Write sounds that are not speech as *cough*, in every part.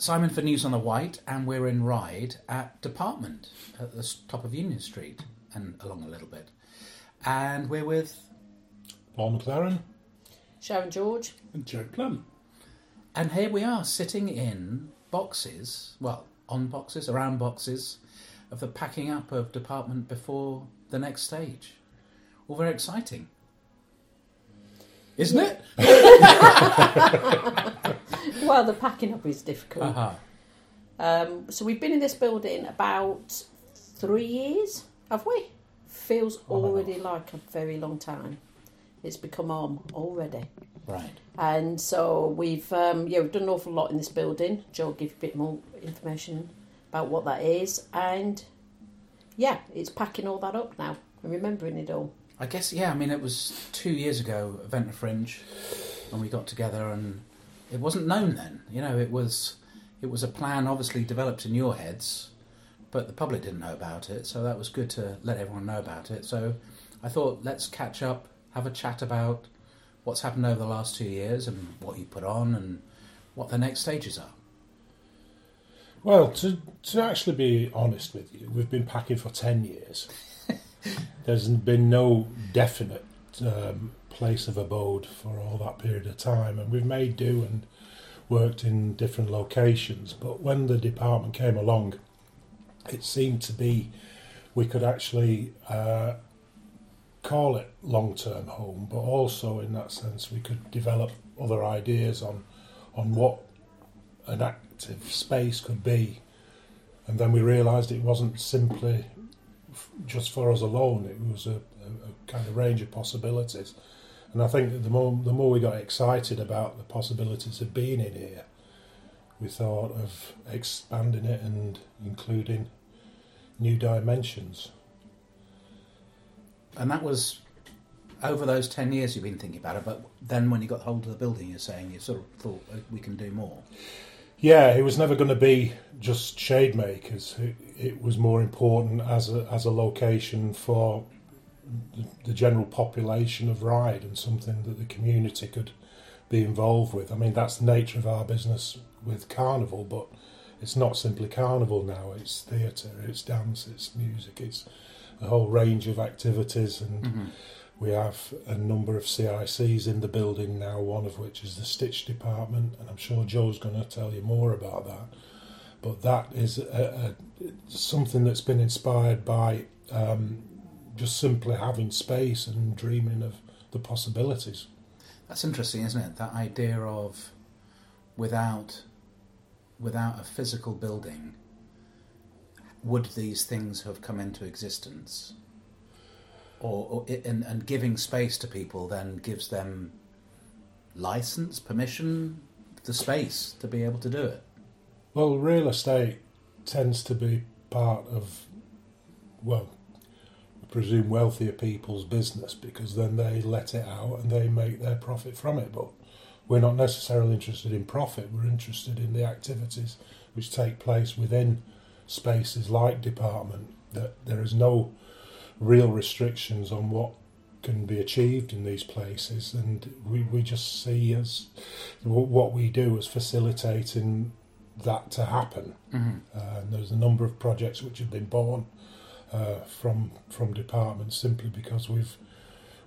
Simon for News on the Wight, and we're in Ryde at Department at the top of Union Street and along a little bit. And we're with, Paul McLaren. Sharon George. And Joe Plum. and here we are sitting in boxes, well, on boxes, around boxes, of the packing up of Department before the next stage. All very exciting. Isn't it? *laughs* Well, the packing up is difficult. Uh-huh. Um, so we've been in this building about three years, have we? Feels and already like a very long time. It's become on already. Right. And so we've um, yeah we've done an awful lot in this building. Joe will give you a bit more information about what that is, and yeah, it's packing all that up now and remembering it all. I guess yeah. I mean, it was two years ago, Ventnor Fringe, and we got together, and it wasn't known then. You know, it was it was a plan obviously developed in your heads, but the public didn't know about it. So that was good to let everyone know about it. So I thought let's catch up, have a chat about what's happened over the last two years and what you put on and what the next stages are. Well, to, to actually be honest with you, we've been packing for 10 years. *laughs* There's been no definite um, place of abode for all that period of time, and we've made do and worked in different locations. But when the department came along, it seemed to be we could actually uh, call it long term home, but also in that sense we could develop other ideas on on what an active space could be. And then we realised it wasn't simply just for us alone, it was a, a, a kind of range of possibilities. And I think that the more, the more we got excited about the possibilities of being in here, we thought of expanding it and including new dimensions. And that was over those 10 years you've been thinking about it, but then when you got hold of the building, you're saying you sort of thought "Oh, we can do more. Yeah, it was never going to be just shade makers. It, it was more important as a as a location for the, the general population of Ryde and something that the community could be involved with. I mean, that's the nature of our business with carnival, but it's not simply carnival now. It's theatre, it's dance, it's music, it's a whole range of activities and. We have a number of CICs in the building now, one of which is the stitch department, and I'm sure Joe's going to tell you more about that. But that is a, a, something that's been inspired by um, just simply having space and dreaming of the possibilities. That's interesting, isn't it? That idea of without without a physical building, would these things have come into existence? Or, or and, and giving space to people then gives them license, permission, the space to be able to do it. Well, real estate tends to be part of, well, presume wealthier people's business because then they let it out and they make their profit from it. But we're not necessarily interested in profit, we're interested in the activities which take place within spaces like department, that there is no real restrictions on what can be achieved in these places and we, we just see as what we do as facilitating that to happen. Mm-hmm. Uh, and there's a number of projects which have been born uh, from from departments simply because we've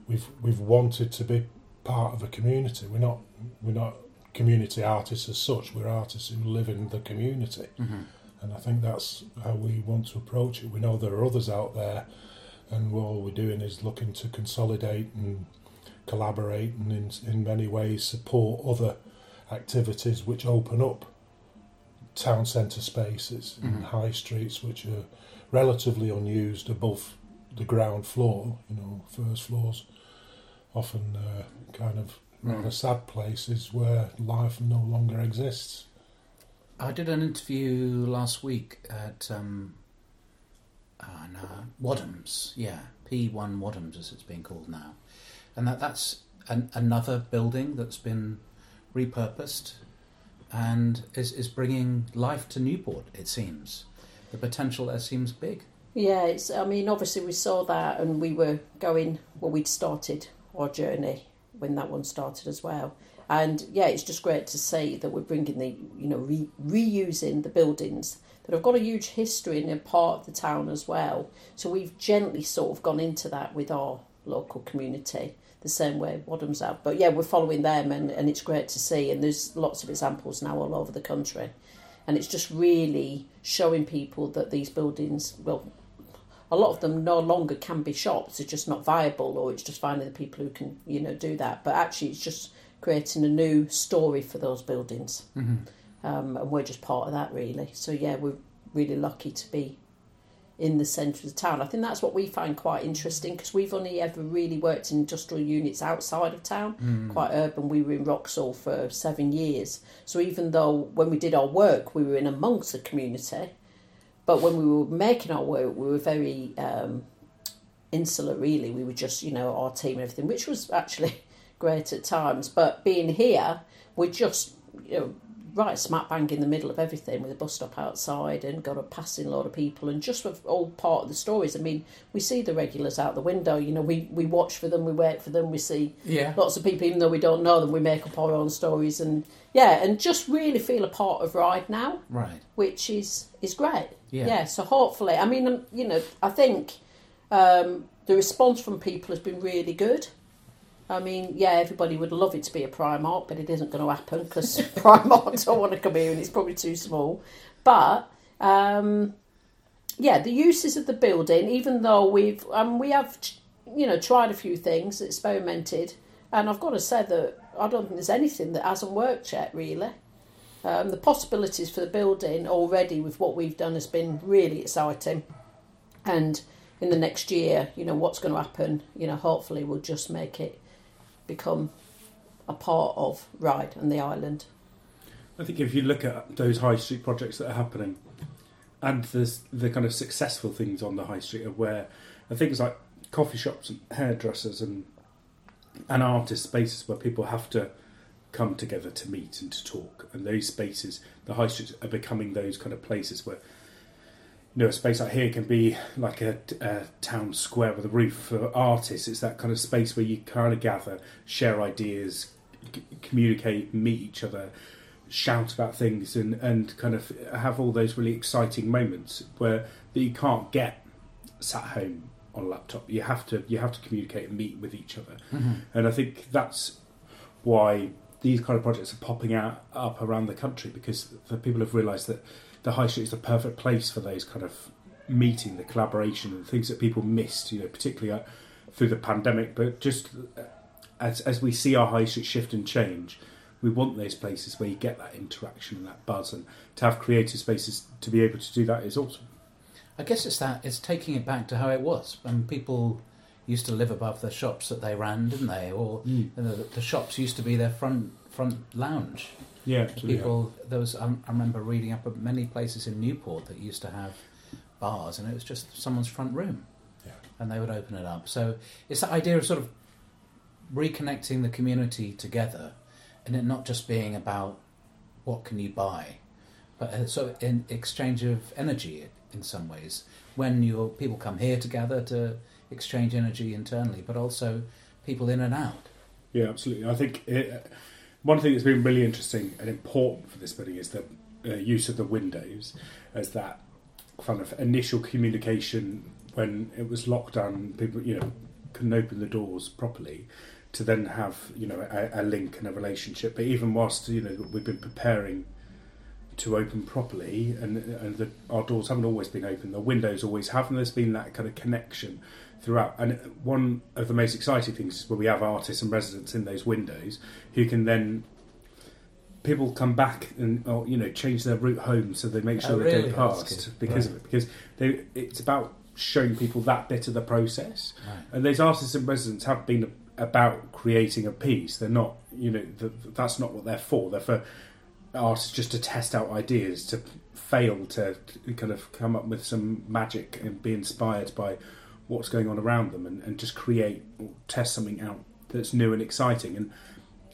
we've we've wanted to be part of a community. We're not we're not community artists as such. We're artists who live in the community, Mm-hmm. and I think that's how we want to approach it. We know there are others out there, and all we're doing is looking to consolidate and collaborate, and in in many ways support other activities which open up town centre spaces Mhm. and high streets which are relatively unused above the ground floor. You know, first floors often uh, kind of rather Mm. sad places where life no longer exists. I did an interview last week at um, uh, no, Wadhams, yeah, P1 Wadhams as it's being called now, and that that's an, another building that's been repurposed and is is bringing life to Newport. It seems the potential there seems big. Yeah, it's. I mean, obviously we saw that, and we were going. Well, we'd started our journey when that one started as well, And yeah, it's just great to see that we're bringing the, you know, re- reusing the buildings that have got a huge history and a part of the town as well. So we've gently sort of gone into that with our local community the same way Wadham's have. But yeah, we're following them and, and it's great to see. And there's lots of examples now all over the country. And it's just really showing people that these buildings, well, a lot of them no longer can be shops. They're just not viable, or it's just finding the people who can, you know, do that. But actually, it's just creating a new story for those buildings, Mm-hmm. um, and we're just part of that, really. So yeah, we're really lucky to be in the centre of the town. I think that's what we find quite interesting because we've only ever really worked in industrial units outside of town, quite urban. We were in Roxall for seven years. So even though when we did our work, we were in amongst the community, but when we were making our work, we were very um, insular, really. We were just, you know, our team and everything, which was actually *laughs* great at times. But being here, we're just, you know, right smack bang in the middle of everything with a bus stop outside and got a passing load of people and just with all part of the stories. I mean, we see the regulars out the window, you know, we, we watch for them, we wait for them, we see Yeah. lots of people, even though we don't know them, we make up our own stories and yeah, and just really feel a part of Ryde now Right. which is is great. Yeah. So hopefully, I mean, um, you know, I think um, the response from people has been really good. I mean, yeah, everybody would love it to be a Primark, but it isn't going to happen because *laughs* Primark don't want to come here and it's probably too small. But um, yeah, the uses of the building, even though we've um, we have you know tried a few things, experimented, and I've got to say that I don't think there's anything that hasn't worked yet, really. Um, the possibilities for the building already with what we've done has been really exciting. And in the next year, you know, what's going to happen, you know, hopefully we'll just make it become a part of Ryde and the island. I think if you look at those high street projects that are happening, and there's the kind of successful things on the high street are where are things like coffee shops and hairdressers and and artist spaces where people have to come together to meet and to talk. And those spaces, the high streets, are becoming those kind of places where you know a space like here can be like a, a town square with a roof for artists. It's that kind of space where you kind of gather, share ideas, c- communicate, meet each other, shout about things, and and kind of have all those really exciting moments where that you can't get sat home on a laptop. You have to you have to communicate and meet with each other, mm-hmm. and I think that's why these kind of projects are popping out up around the country because the people have realised that the high street is the perfect place for those kind of meeting, the collaboration, and things that people missed. You know, particularly uh, through the pandemic, but just uh, as as we see our high street shift and change. We want those places where you get that interaction and that buzz, and to have creative spaces to be able to do that is awesome. I guess it's that it's taking it back to how it was when people used to live above the shops that they ran, didn't they? Or Mm. the, the shops used to be their front front lounge. Yeah, absolutely. People, there was I, I remember reading up at many places in Newport that used to have bars, and it was just someone's front room, Yeah. and they would open it up. So it's that idea of sort of reconnecting the community together, and it not just being about what can you buy, but uh, sort of in exchange of energy in some ways. When your people come here together to exchange energy internally, but also people in and out. Yeah, absolutely. I think it, one thing that's been really interesting and important for this building is the uh, use of the windows as that kind of initial communication when it was locked down. People, you know, couldn't open the doors properly to then have you know a, a link and a relationship. But even whilst you know we've been preparing to open properly, and and the, our doors haven't always been open. The windows always have, and there's been that kind of connection throughout. And one of the most exciting things is where we have artists and residents in those windows who can then people come back and or, you know change their route home so they make oh, sure Oh, they really? go That's past good. because Right. of it because they it's about showing people that bit of the process Right. and those artists and residents have been about creating a piece they're not you know the, that's not what they're for they're for artists just to test out ideas to fail to kind of come up with some magic and be inspired by what's going on around them and, and just create or test something out that's new and exciting and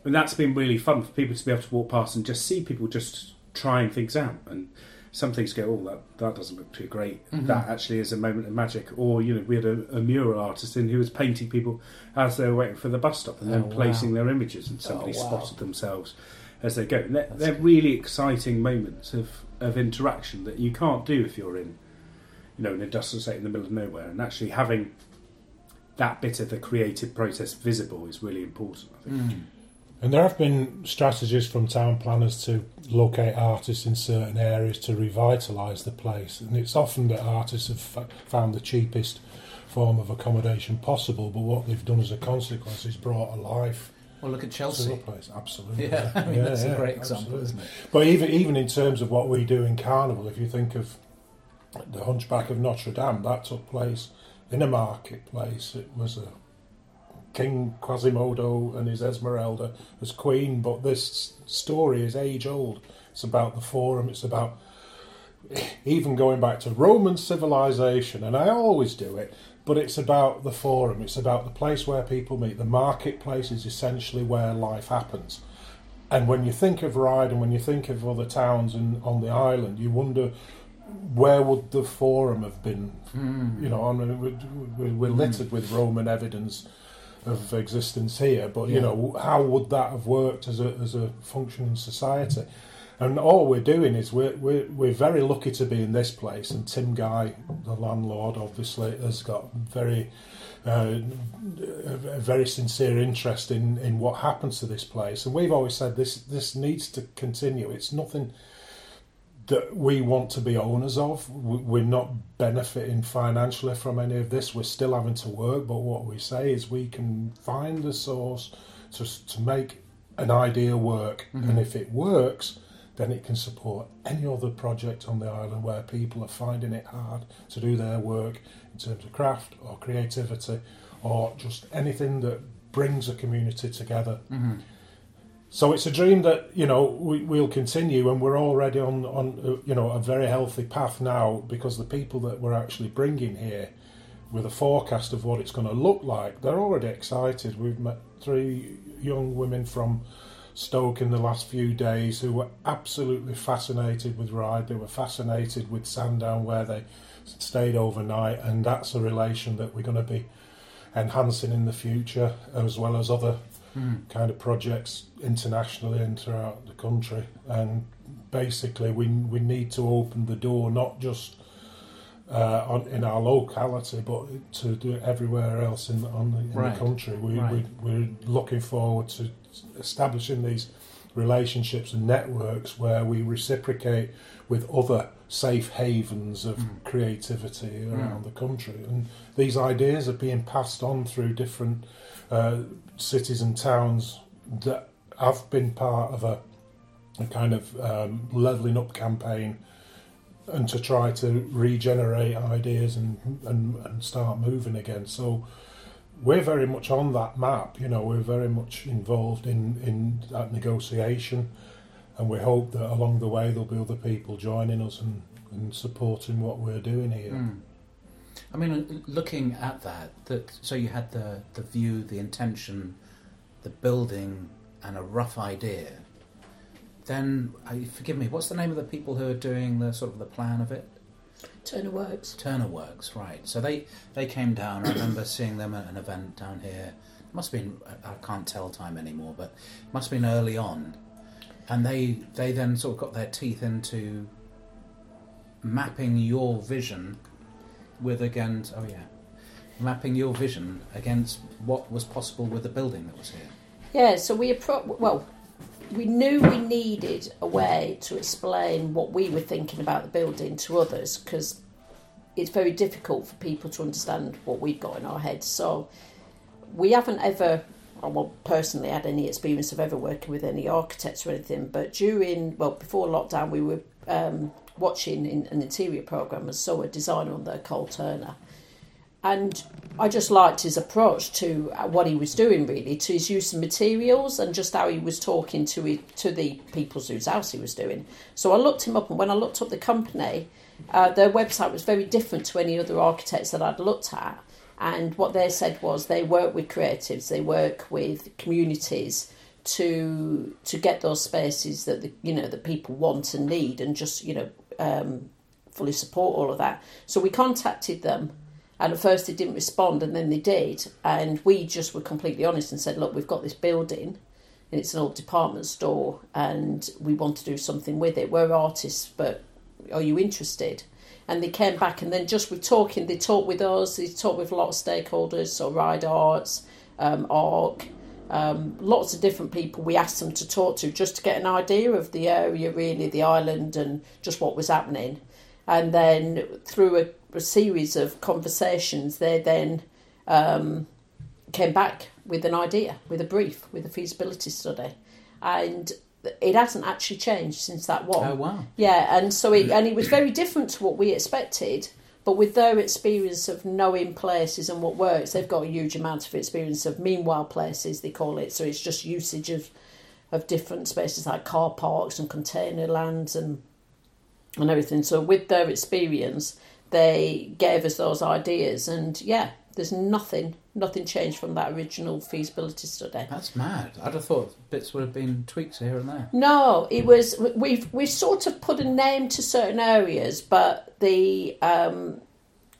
and that's been really fun for people to be able to walk past and just see people just trying things out and some things go, oh, that, that doesn't look too great. Mhm. That actually is a moment of magic. Or, you know, we had a, a mural artist in who was painting people as they were waiting for the bus stop and then Oh, wow. placing their images, and somebody Oh, wow. spotted themselves as they go. And they're, they're really exciting moments of, of interaction that you can't do if you're in, you know, an industrial estate in the middle of nowhere. And actually having that bit of the creative process visible is really important, I think. Mm. And there have been strategies from town planners to locate artists in certain areas to revitalise the place. And it's often that artists have f- found the cheapest form of accommodation possible, but what they've done as a consequence is brought a life Well, look at Chelsea. the place. Absolutely. Yeah, I mean, Yeah, that's a yeah, great example, absolutely. isn't it? But even even in terms of what we do in Carnival, if you think of the Hunchback of Notre Dame, that took place in a marketplace. It was a King Quasimodo and his Esmeralda as queen, but this story is age old. It's about the Forum. It's about *sighs* even going back to Roman civilization, and I always do it. But it's about the Forum. It's about the place where people meet. The marketplace is essentially where life happens. And when you think of Ryde and when you think of other towns in, on the island, you wonder where would the Forum have been? Mm. You know, I mean, we- we- we're littered with Roman evidence of existence here, but you know, how would that have worked as a as a functioning society? And all we're doing is we're, we're, we're very lucky to be in this place. And Tim Guy, the landlord, obviously has got very uh, a very sincere interest in, in what happens to this place. And we've always said this this needs to continue. It's nothing that we want to be owners of. We- We're not benefiting financially from any of this. We're still having to work, but what we say is we can find the source to, to make an idea work. Mhm. And if it works, then it can support any other project on the island where people are finding it hard to do their work in terms of craft or creativity or just anything that brings a community together. Mhm. So it's a dream that you know we, we'll continue, and we're already on on uh, you know a very healthy path now because the people that we're actually bringing here, with a forecast of what it's going to look like, they're already excited. We've met three young women from Stoke in the last few days who were absolutely fascinated with Ryde. They were fascinated with Sandown, where they stayed overnight, and that's a relation that we're going to be enhancing in the future, as well as other Mm. kind of projects internationally and throughout the country. And basically, we we need to open the door not just uh, on, in our locality, but to do it everywhere else in, on the, in Right. the country. We, Right. we, we're looking forward to establishing these relationships and networks where we reciprocate with other safe havens of Mm. creativity around Mm. the country. And these ideas are being passed on through different uh, cities and towns that have been part of a, a kind of um, levelling up campaign and to try to regenerate ideas and, and, and start moving again. So we're very much on that map, you know, we're very much involved in, in that negotiation and we hope that along the way there'll be other people joining us and, and supporting what we're doing here. Mm. I mean, looking at that, that so you had the the view, the intention, the building, and a rough idea. Then, uh, forgive me, what's the name of the people who are doing the sort of the plan of it? Turner Works. Turner Works, right? So they they came down. I remember *coughs* seeing them at an event down here. It must have been I I can't tell time anymore, but it must have been early on. And they they then sort of got their teeth into mapping your vision with against oh yeah, mapping your vision against what was possible with the building that was here. Yeah, so we appro- well, we knew we needed a way to explain what we were thinking about the building to others because it's very difficult for people to understand what we've got in our heads. So we haven't ever, I well, personally had any experience of ever working with any architects or anything, but during, well, before lockdown, we were um, watching in an interior program and saw a designer on there, Carl Turner. And I just liked his approach to uh, what he was doing, really, to his use of materials and just how he was talking to to the people whose house he was doing. So I looked him up, and when I looked up the company, uh, their website was very different to any other architects that I'd looked at. And what they said was they work with creatives, they work with communities to to get those spaces that the, you know that people want and need, and just you know um, fully support all of that. So we contacted them, and at first they didn't respond, and then they did, and we just were completely honest and said, look, we've got this building. And it's an old department store, and we want to do something with it. We're artists, but are you interested? And they came back, and then just with talking, they talked with us. They talked with a lot of stakeholders, so Ryde Arts, um, ARC, um, lots of different people we asked them to talk to just to get an idea of the area, really, the island, and just what was happening. And then through a, a series of conversations, they then um, came back with an idea, with a brief, with a feasibility study. And it hasn't actually changed since that one. Oh wow! Yeah, and so it and it was very different to what we expected. But with their experience of knowing places and what works, they've got a huge amount of experience of meanwhile places they call it. So it's just usage of of different spaces like car parks and container lands and and everything. So with their experience, they gave us those ideas, and yeah, there's nothing nothing changed from that original feasibility study. That's mad. I'd have thought bits would have been tweaks here and there. No, it was we've we've sort of put a name to certain areas, but the um,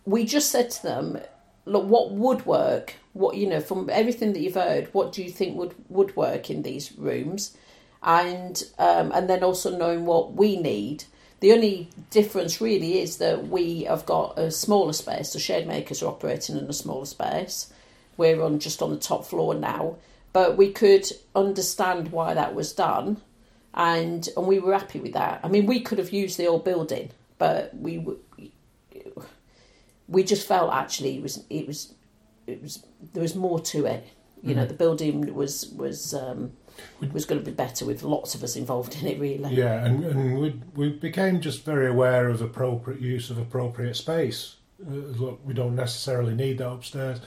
we just said to them, look, what would work? What you know from everything that you've heard, what do you think would would work in these rooms? And um, and then also knowing what we need. The only difference really is that we have got a smaller space. The shade makers are operating in a smaller space. We're on just on the top floor now, but we could understand why that was done, and and we were happy with that. I mean, we could have used the old building, but we we just felt actually it was it was it was there was more to it. You know, the building was was um, was going to be better with lots of us involved in it. Really, Yeah, and, and we, we became just very aware of appropriate use of appropriate space. Uh, look, we don't necessarily need that upstairs.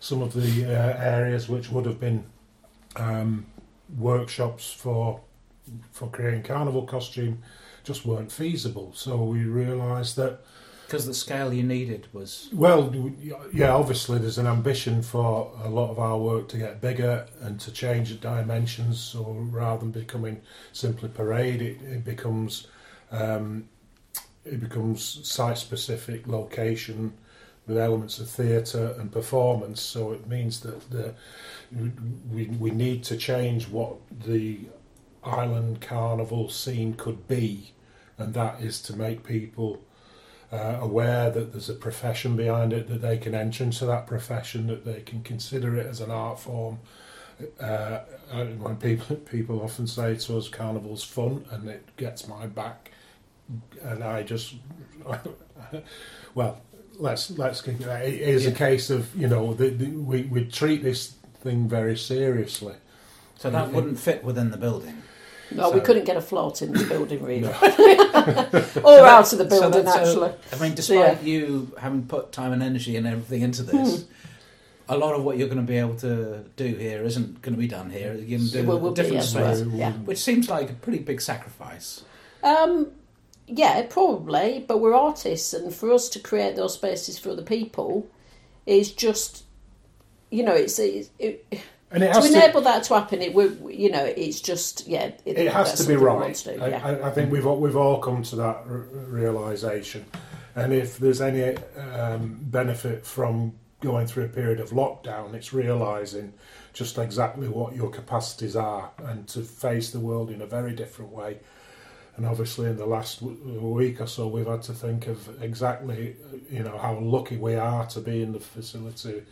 Some of the uh, areas which would have been um, workshops for for creating carnival costume just weren't feasible. So we realised that Because the scale you needed was well, yeah, obviously there's an ambition for a lot of our work to get bigger and to change the dimensions. So rather than becoming simply parade, it, it becomes um, it becomes site specific location with elements of theatre and performance. So it means that the we we need to change what the island carnival scene could be, and that is to make people uh, aware that there's a profession behind it, that they can enter into that profession, that they can consider it as an art form. Uh, when people people often say to us, "Carnival's fun," and it gets my back, and I just, *laughs* well, let's let's get it is a case of you know the, the, we we treat this thing very seriously. so that wouldn't fit within the building. no, we couldn't get a float in the building really, No. *laughs* or out of the So building that- so, actually. I mean, despite Yeah. you having put time and energy and everything into this, a lot of what you're going to be able to do here isn't going to be done here. You're going to do Well, a we'll be different space, Yeah. which seems like a pretty big sacrifice. Um, yeah, probably, but we're artists, and for us to create those spaces for other people is just, you know, it's, it's it, And it to has to, enable that to happen. It, we, you know, it's just yeah, it has to be something we want right. to do, I, yeah. I, I think we've all, we've all come to that r- realization, and if there's any um, benefit from going through a period of lockdown, it's realizing just exactly what your capacities are, and to face the world in a very different way. And obviously, in the last week or so, we've had to think of exactly, you know, how lucky we are to be in the facility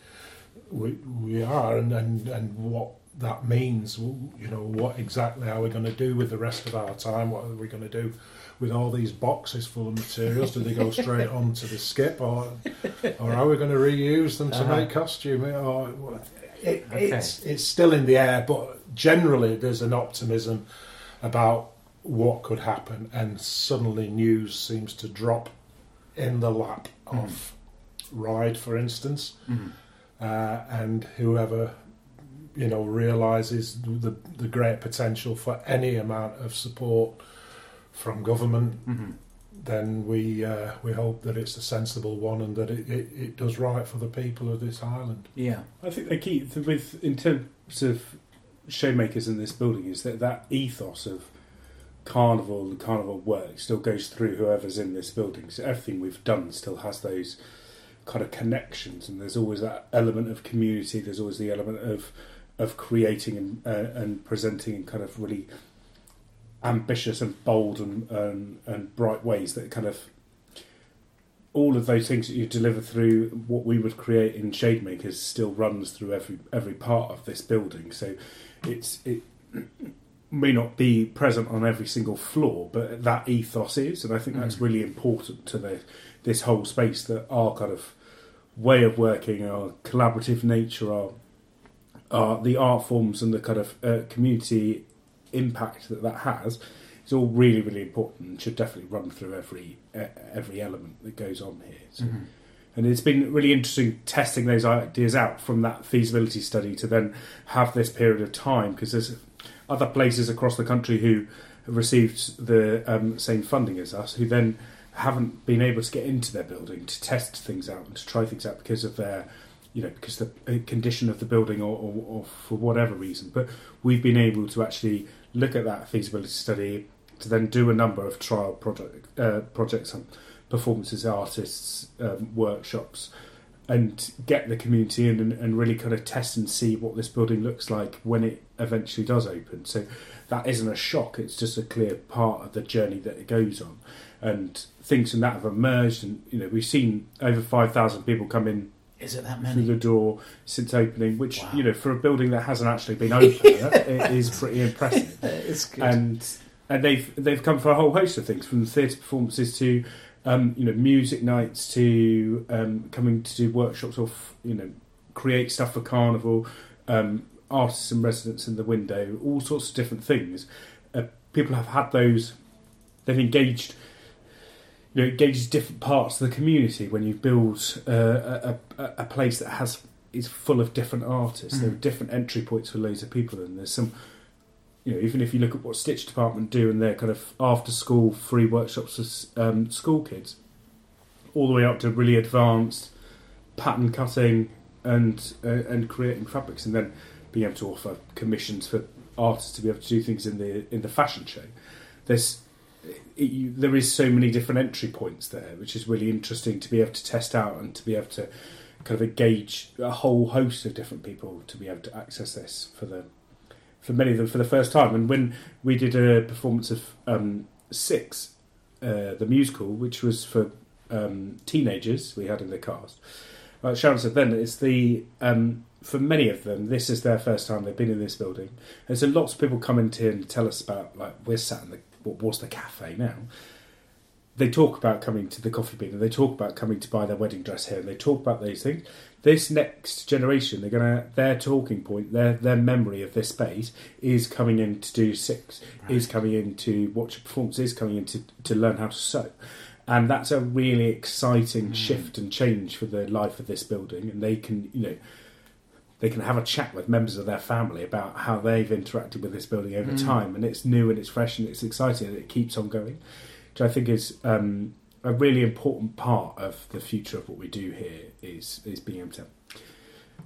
we, we are, and, and, and what that means. You know, what exactly are we going to do with the rest of our time? What are we going to do with all these boxes full of materials? Do they go straight onto the skip, or or are we going to reuse them to Uh-huh. make costume? Or it, Okay. it's it's still in the air, but generally there's an optimism about what could happen, and suddenly news seems to drop in the lap of Ryde, for instance Mhm. uh, and whoever you know realizes the the great potential for any amount of support from government, Mhm. then we uh, we hope that it's a sensible one and that it, it, it does right for the people of this island. Yeah, I think the key with in terms of Shademakers in this building is that that ethos of carnival, the carnival work still goes through whoever's in this building. So everything we've done still has those kind of connections, and there's always that element of community. There's always the element of of creating and uh, and presenting in kind of really ambitious and bold and, and and bright ways that kind of all of those things that you deliver through what we would create in shade makers still runs through every every part of this building. So it's it may not be present on every single floor, but that ethos is, and I think that's Mm. really important to the this whole space that our kind of way of working, our collaborative nature, our, our the art forms and the kind of uh, community impact that that has is all really really important and should definitely run through every uh, every element that goes on here. So, Mhm. and it's been really interesting testing those ideas out from that feasibility study to then have this period of time because there's other places across the country who received the um, same funding as us who then haven't been able to get into their building to test things out and to try things out because of their you know because the uh, condition of the building or, or, or for whatever reason. But we've been able to actually look at that feasibility study to then do a number of trial project uh, projects and performances artists um, workshops and get the community in and, and really kind of test and see what this building looks like when it eventually does open so that isn't a shock it's just a clear part of the journey that it goes on and things from that have emerged and you know we've seen over 5000 people come in Is it that through the door since opening which Wow. you know for a building that hasn't actually been open *laughs* it is pretty impressive *laughs* it's good. and and they've they've come for a whole host of things from theatre performances to um, you know music nights to um, coming to do workshops or f- you know create stuff for carnival um, artists and residents in the window all sorts of different things uh, people have had those they've engaged you know engaged different parts of the community when you build uh, a, a, a place that has is full of different artists there are Mm. different entry points for loads of people and there's some you know, even if you look at what Stitch Department do and their kind of after school free workshops for um, school kids, all the way up to really advanced pattern cutting and uh, and creating fabrics, and then being able to offer commissions for artists to be able to do things in the in the fashion show. There's it, you, there is so many different entry points there, which is really interesting to be able to test out and to be able to kind of engage a whole host of different people to be able to access this for the for many of them for the first time. And when we did a performance of um, Six, uh, the musical, which was for um, teenagers, we had in the cast. Like Sharon said then, it's the um, for many of them, this is their first time they've been in this building. And so lots of people come into here and tell us about like we're sat in the what was the cafe now. They talk about coming to the coffee bean and they talk about coming to buy their wedding dress here and they talk about these things this next generation they're gonna their talking point their their memory of this space is coming in to do six is coming in to watch a performance is coming in to, to learn how to sew and that's a really exciting Mm. shift and change for the life of this building and they can you know they can have a chat with members of their family about how they've interacted with this building over Mm. time and it's new and it's fresh and it's exciting and it keeps on going which I think is um, a really important part of the future of what we do here is is being able to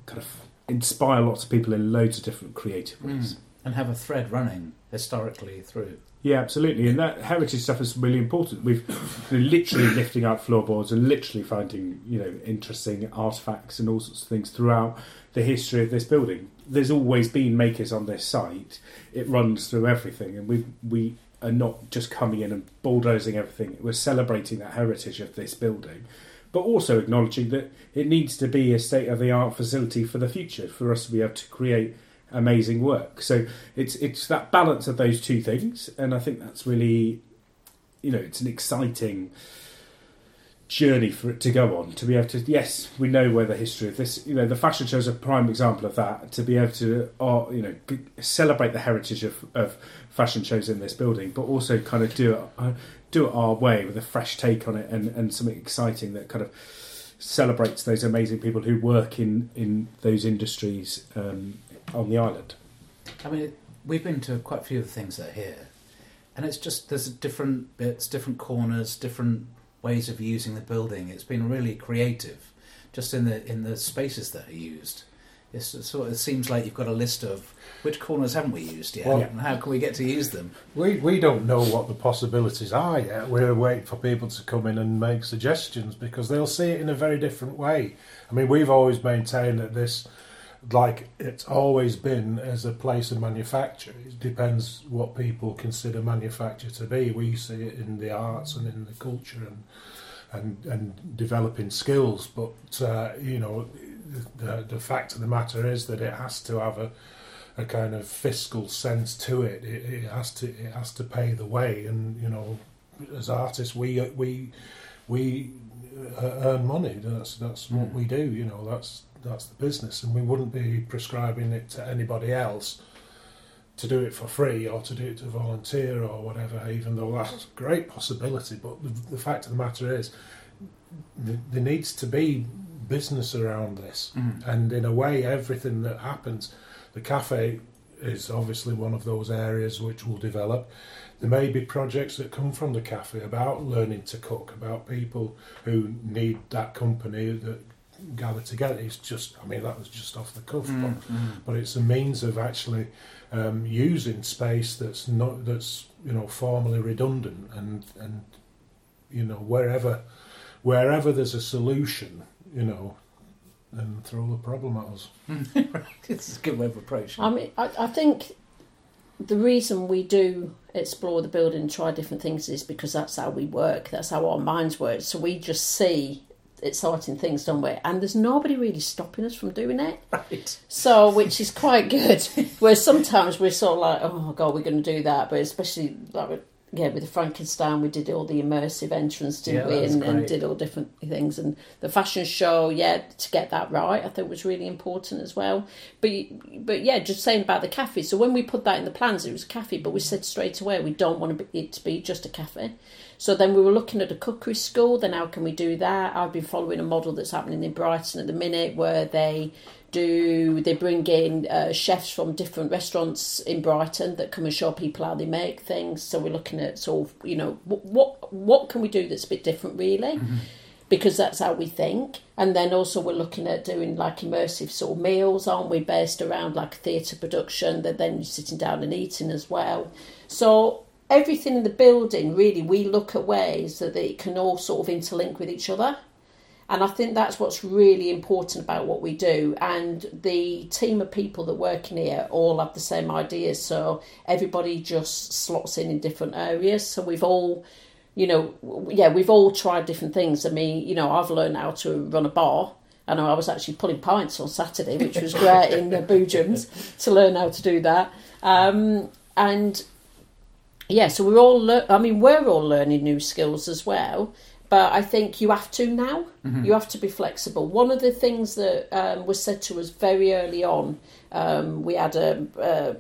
kind of inspire lots of people in loads of different creative ways. Mm. And have a thread running historically through. Yeah, absolutely, and that heritage stuff is really important. We've been literally lifting out floorboards and literally finding you know interesting artifacts and all sorts of things throughout the history of this building. There's always been makers on this site. It runs through everything, and we we are not just coming in and bulldozing everything. We're celebrating that heritage of this building, but also acknowledging that it needs to be a state of the art facility for the future for us to be able to create amazing work. So it's it's that balance of those two things, and I think that's really, you know, it's an exciting journey for it to go on to be able to yes we know where the history of this you know the fashion show is a prime example of that to be able to uh, you know celebrate the heritage of, of fashion shows in this building but also kind of do it uh, do it our way with a fresh take on it and, and something exciting that kind of celebrates those amazing people who work in in those industries um, on the island. I mean, we've been to quite a few of the things that are here, and it's just there's different bits, different corners, different ways of using the building. It's been really creative, just in the in the spaces that are used. It's it sort of it seems like you've got a list of which corners haven't we used yet, Well- and how can we get to use them? We we don't know what the possibilities are yet. We're waiting for people to come in and make suggestions because they'll see it in a very different way. I mean, we've always maintained that this, like it's always been as a place of manufacture. It depends what people consider manufacture to be. We see it in the arts and in the culture and and and developing skills. But uh, you know, the the fact of the matter is that it has to have a a kind of fiscal sense to it. It, it has to it has to pay the way, and you know, as artists, we we we uh, earn money. That's that's what Mm. we do. You know, that's that's the business, and we wouldn't be prescribing it to anybody else to do it for free or to do it to volunteer or whatever. Even though that's a great possibility, but the, the fact of the matter is, th- there needs to be business around this Mm. and in a way everything that happens the cafe is obviously one of those areas which will develop there may be projects that come from the cafe about learning to cook about people who need that company that gather together it's just i mean that was just off the cuff Mm, but, mm. but it's a means of actually um, using space that's not that's you know formally redundant and and you know wherever wherever there's a solution you know then throw the problem at us *laughs* It's a good way of approaching. I mean, I, I think the reason we do explore the building and try different things is because that's how we work. That's how our minds work. So we just see exciting things, don't we? And there's nobody really stopping us from doing it. right. So, which is quite good. Whereas sometimes we're sort of like, oh god, we're going to do that. But especially like, yeah, with the Frankenstein, we did all the immersive entrance, didn't Yeah, we? And, and did all different things. And the fashion show, yeah, to get that right, I think was really important as well. But but yeah, just saying about the cafe. So when we put that in the plans, it was a cafe, but we said straight away we don't want it to be just a cafe. So then we were looking at a cookery school. Then how can we do that? I've been following a model that's happening in Brighton at the minute, where they do they bring in uh, chefs from different restaurants in Brighton that come and show people how they make things. So we're looking at sort of you know what what, what can we do that's a bit different really. Because that's how we think, and then also we're looking at doing like immersive sort of meals, aren't we? Based around like a theatre production that then you're sitting down and eating as well. So everything in the building, really, we look at ways that it can all sort of interlink with each other. And I think that's what's really important about what we do. And the team of people that work in here all have the same ideas. So everybody just slots in in different areas. So we've all, you know, yeah, we've all tried different things. I mean, you know, I've learned how to run a bar. I know I was actually pulling pints on Saturday, which was great in the Boojums *laughs* to learn how to do that. Um, and yeah, so we're all, lear- I mean, we're all learning new skills as well. But I think you have to now. You have to be flexible. One of the things that um, was said to us very early on, um, we had a, a,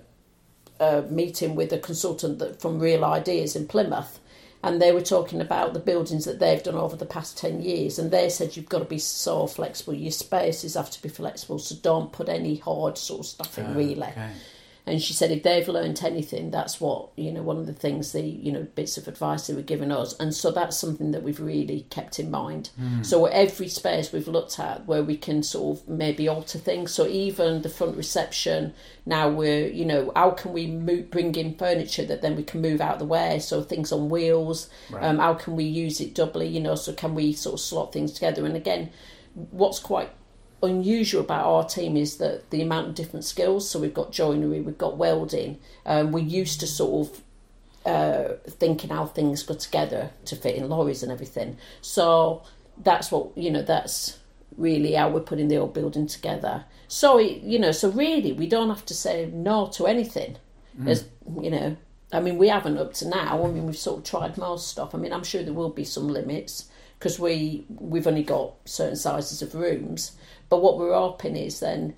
a meeting with a consultant that, from Real Ideas in Plymouth, and they were talking about the buildings that they've done over the past 10 years. And they said you've got to be so flexible. Your spaces have to be flexible, so don't put any hard sort of stuff in, Ah, really. Okay. And she said if they've learnt anything, that's what, you know, one of the things, the, you know, bits of advice they were giving us. And so that's something that we've really kept in mind. So every space we've looked at where we can sort of maybe alter things. So even the front reception, now we're, you know, how can we move, bring in furniture that then we can move out the way? So things on wheels, Right. um, how can we use it doubly, you know, so can we sort of slot things together? And again, what's quite unusual about our team is that the amount of different skills. So we've got joinery, we've got welding. Um, we're used to sort of uh, thinking how things go together to fit in lorries and everything. So that's what you know. That's really how we're putting the old building together. So it, you know, so really, we don't have to say no to anything. As you know, I mean, we haven't up to now. I mean, we've sort of tried most stuff. I mean, I'm sure there will be some limits because we we've only got certain sizes of rooms. But what we're hoping is then,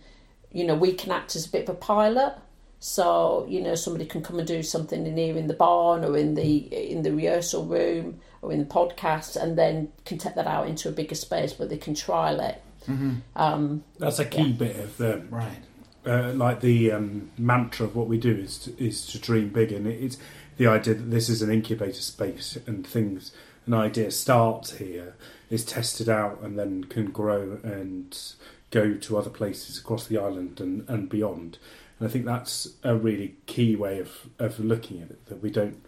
you know, we can act as a bit of a pilot. So you know, somebody can come and do something in here in the barn or in the in the rehearsal room or in the podcast, and then can take that out into a bigger space. But they can trial it. Um, That's a key bit of the Right. uh, like the um, mantra of what we do is to, is to dream big, and it- it's the idea that this is an incubator space and things. An idea starts here, is tested out, and then can grow and go to other places across the island and, and beyond. And I think that's a really key way of, of looking at it, that we don't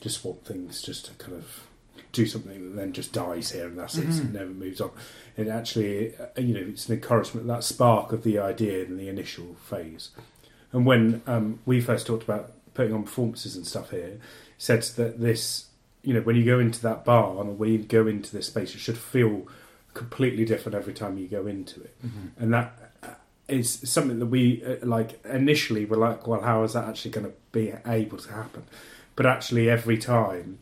just want things just to kind of do something that then just dies here and that's it, Mhm. it never moves on. It actually, uh, you know, it's an encouragement, that spark of the idea in the initial phase. And when um, we first talked about putting on performances and stuff here, said that this, you know, when you go into that bar or when you go into this space, it should feel completely different every time you go into it. Mhm. And that uh, something that we, uh, like, initially were like, well, how is that actually going to be able to happen? But actually, every time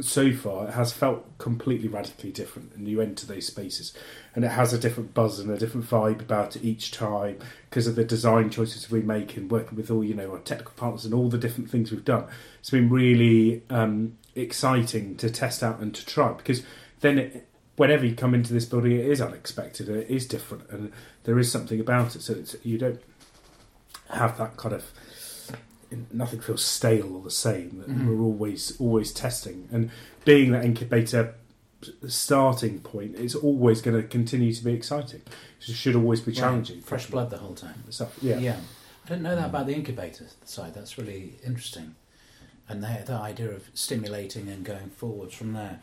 so far, it has felt completely radically different. And you enter those spaces, and it has a different buzz and a different vibe about it each time because of the design choices we make and working with all you know our technical partners and all the different things we've done. It's been really um, exciting to test out and to try because then it, whenever you come into this building, it is unexpected and it is different, and there is something about it. So it's, you don't have that kind of nothing feels stale or the same. That Mhm. We're always always testing and being that incubator starting point is always going to continue to be exciting. It should always be Right. challenging. Fresh blood the whole time. Stuff. Yeah. Yeah. I didn't know that about the incubator side. That's really interesting. And the, the idea of stimulating and going forwards from there.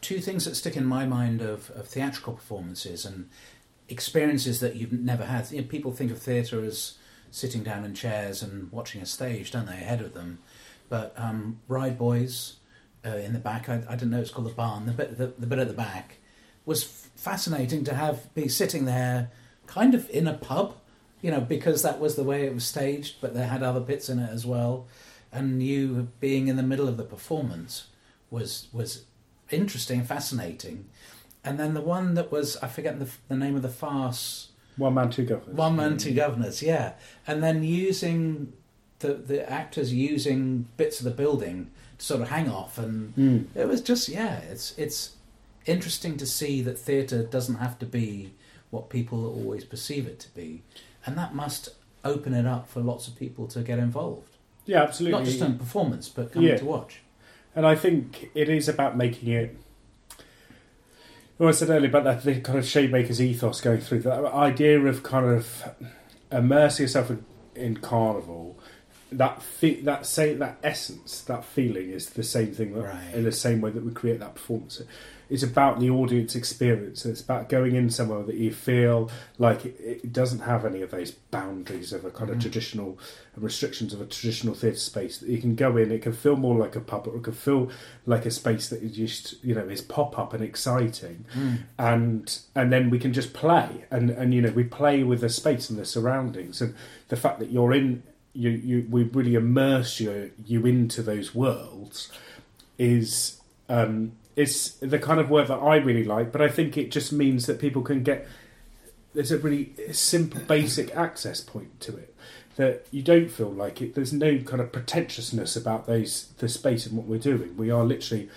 Two things that stick in my mind of, of theatrical performances and experiences that you've never had. You know, people think of theatre as sitting down in chairs and watching a stage, don't they, ahead of them? But um, Ride Boys uh, in the back, I, I didn't know it's called the barn, the bit, the, the bit at the back, was f- fascinating to have be sitting there kind of in a pub you know, because that was the way it was staged, but they had other bits in it as well. And you being in the middle of the performance was was interesting, fascinating. And then the one that was I forget the, the name of the farce, One man, two governors. One Man Two Governors, yeah. And then using the the actors using bits of the building to sort of hang off, and Mm. it was just yeah, it's it's interesting to see that theatre doesn't have to be what people always perceive it to be, and that must open it up for lots of people to get involved, Yeah, absolutely. not just in performance but coming Yeah. to watch. And I think it is about making it. Well, I said earlier about that the kind of Shademaker's ethos going through that idea of kind of immersing yourself in, in carnival. That fe- that say that essence, that feeling is the same thing that, Right. in the same way that we create that performance. It's about the audience experience. It's about going in somewhere that you feel like it, it doesn't have any of those boundaries of a kind Mhm. of traditional restrictions of a traditional theatre space. That you can go in, it can feel more like a pub, or it can feel like a space that is just you know is pop up and exciting, and and then we can just play and and you know we play with the space and the surroundings and the fact that you're in you you we really immerse you you into those worlds is um is the kind of word that I really like but I think it just means that people can get there's a really simple basic access point to it that you don't feel like it. There's no kind of pretentiousness about those the space and what we're doing. We are literally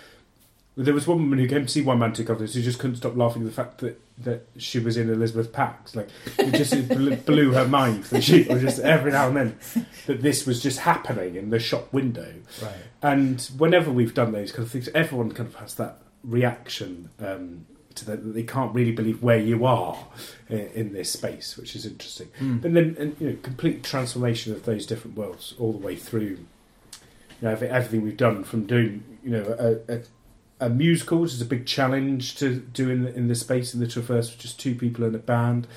there was one woman who came to see One Man Two Governors who just couldn't stop laughing at the fact that, that she was in Elizabeth Pax. Like it just blew her mind that she was just every now and then that this was just happening in the shop window. Right. And whenever we've done those kind of things, everyone kind of has that reaction um, to that, that they can't really believe where you are in, in this space, which is interesting. Mm. But then, and, you know, complete transformation of those different worlds all the way through. You know, everything we've done from doing, you know, a, a, a musical, which is a big challenge to do in the, in the space in the Traverse with just two people in a band.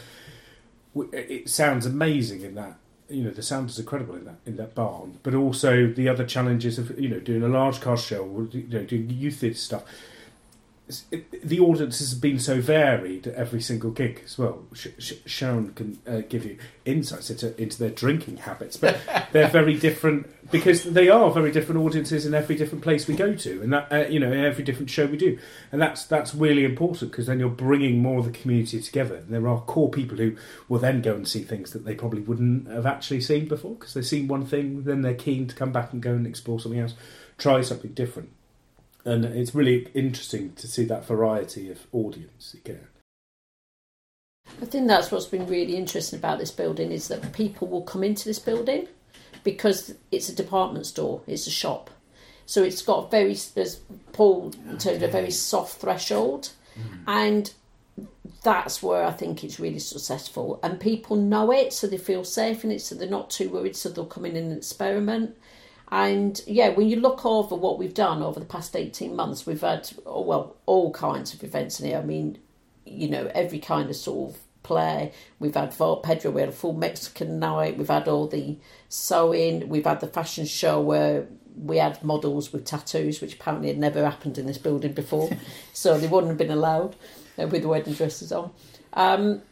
It sounds amazing in that. You know, the sound is incredible in that in that barn. But also the other challenges of you know doing a large cast show, you know, doing youth theatre stuff. It, the audience has been so varied at every single gig as well. Sh- Sh- Sharon can uh, give you insights into, into their drinking habits, but *laughs* they're very different because they are very different audiences in every different place we go to, and that uh, you know in every different show we do, and that's that's really important because then you're bringing more of the community together. And there are core people who will then go and see things that they probably wouldn't have actually seen before because they've seen one thing, then they're keen to come back and go and explore something else, try something different, and it's really interesting to see that variety of audience again. I think that's what's been really interesting about this building is that people will come into this building because it's a department store, it's a shop. So it's got ah, a very, as Paul termed a very soft threshold, hmm. and that's where I think it's really successful, and people know it, so they feel safe in it, so they're not too worried, so they'll come in and experiment. And yeah, when you look over what we've done over the past 18 months, we've had, oh, well, all kinds of events in here. I mean, you know, every kind of sort of play. We've had Vault Pedro, we had a full Mexican night, we've had all the sewing, we've had the fashion show where we had models with tattoos, which apparently had never happened in this building before, *laughs* so they wouldn't have been allowed uh, with the wedding dresses on. Um,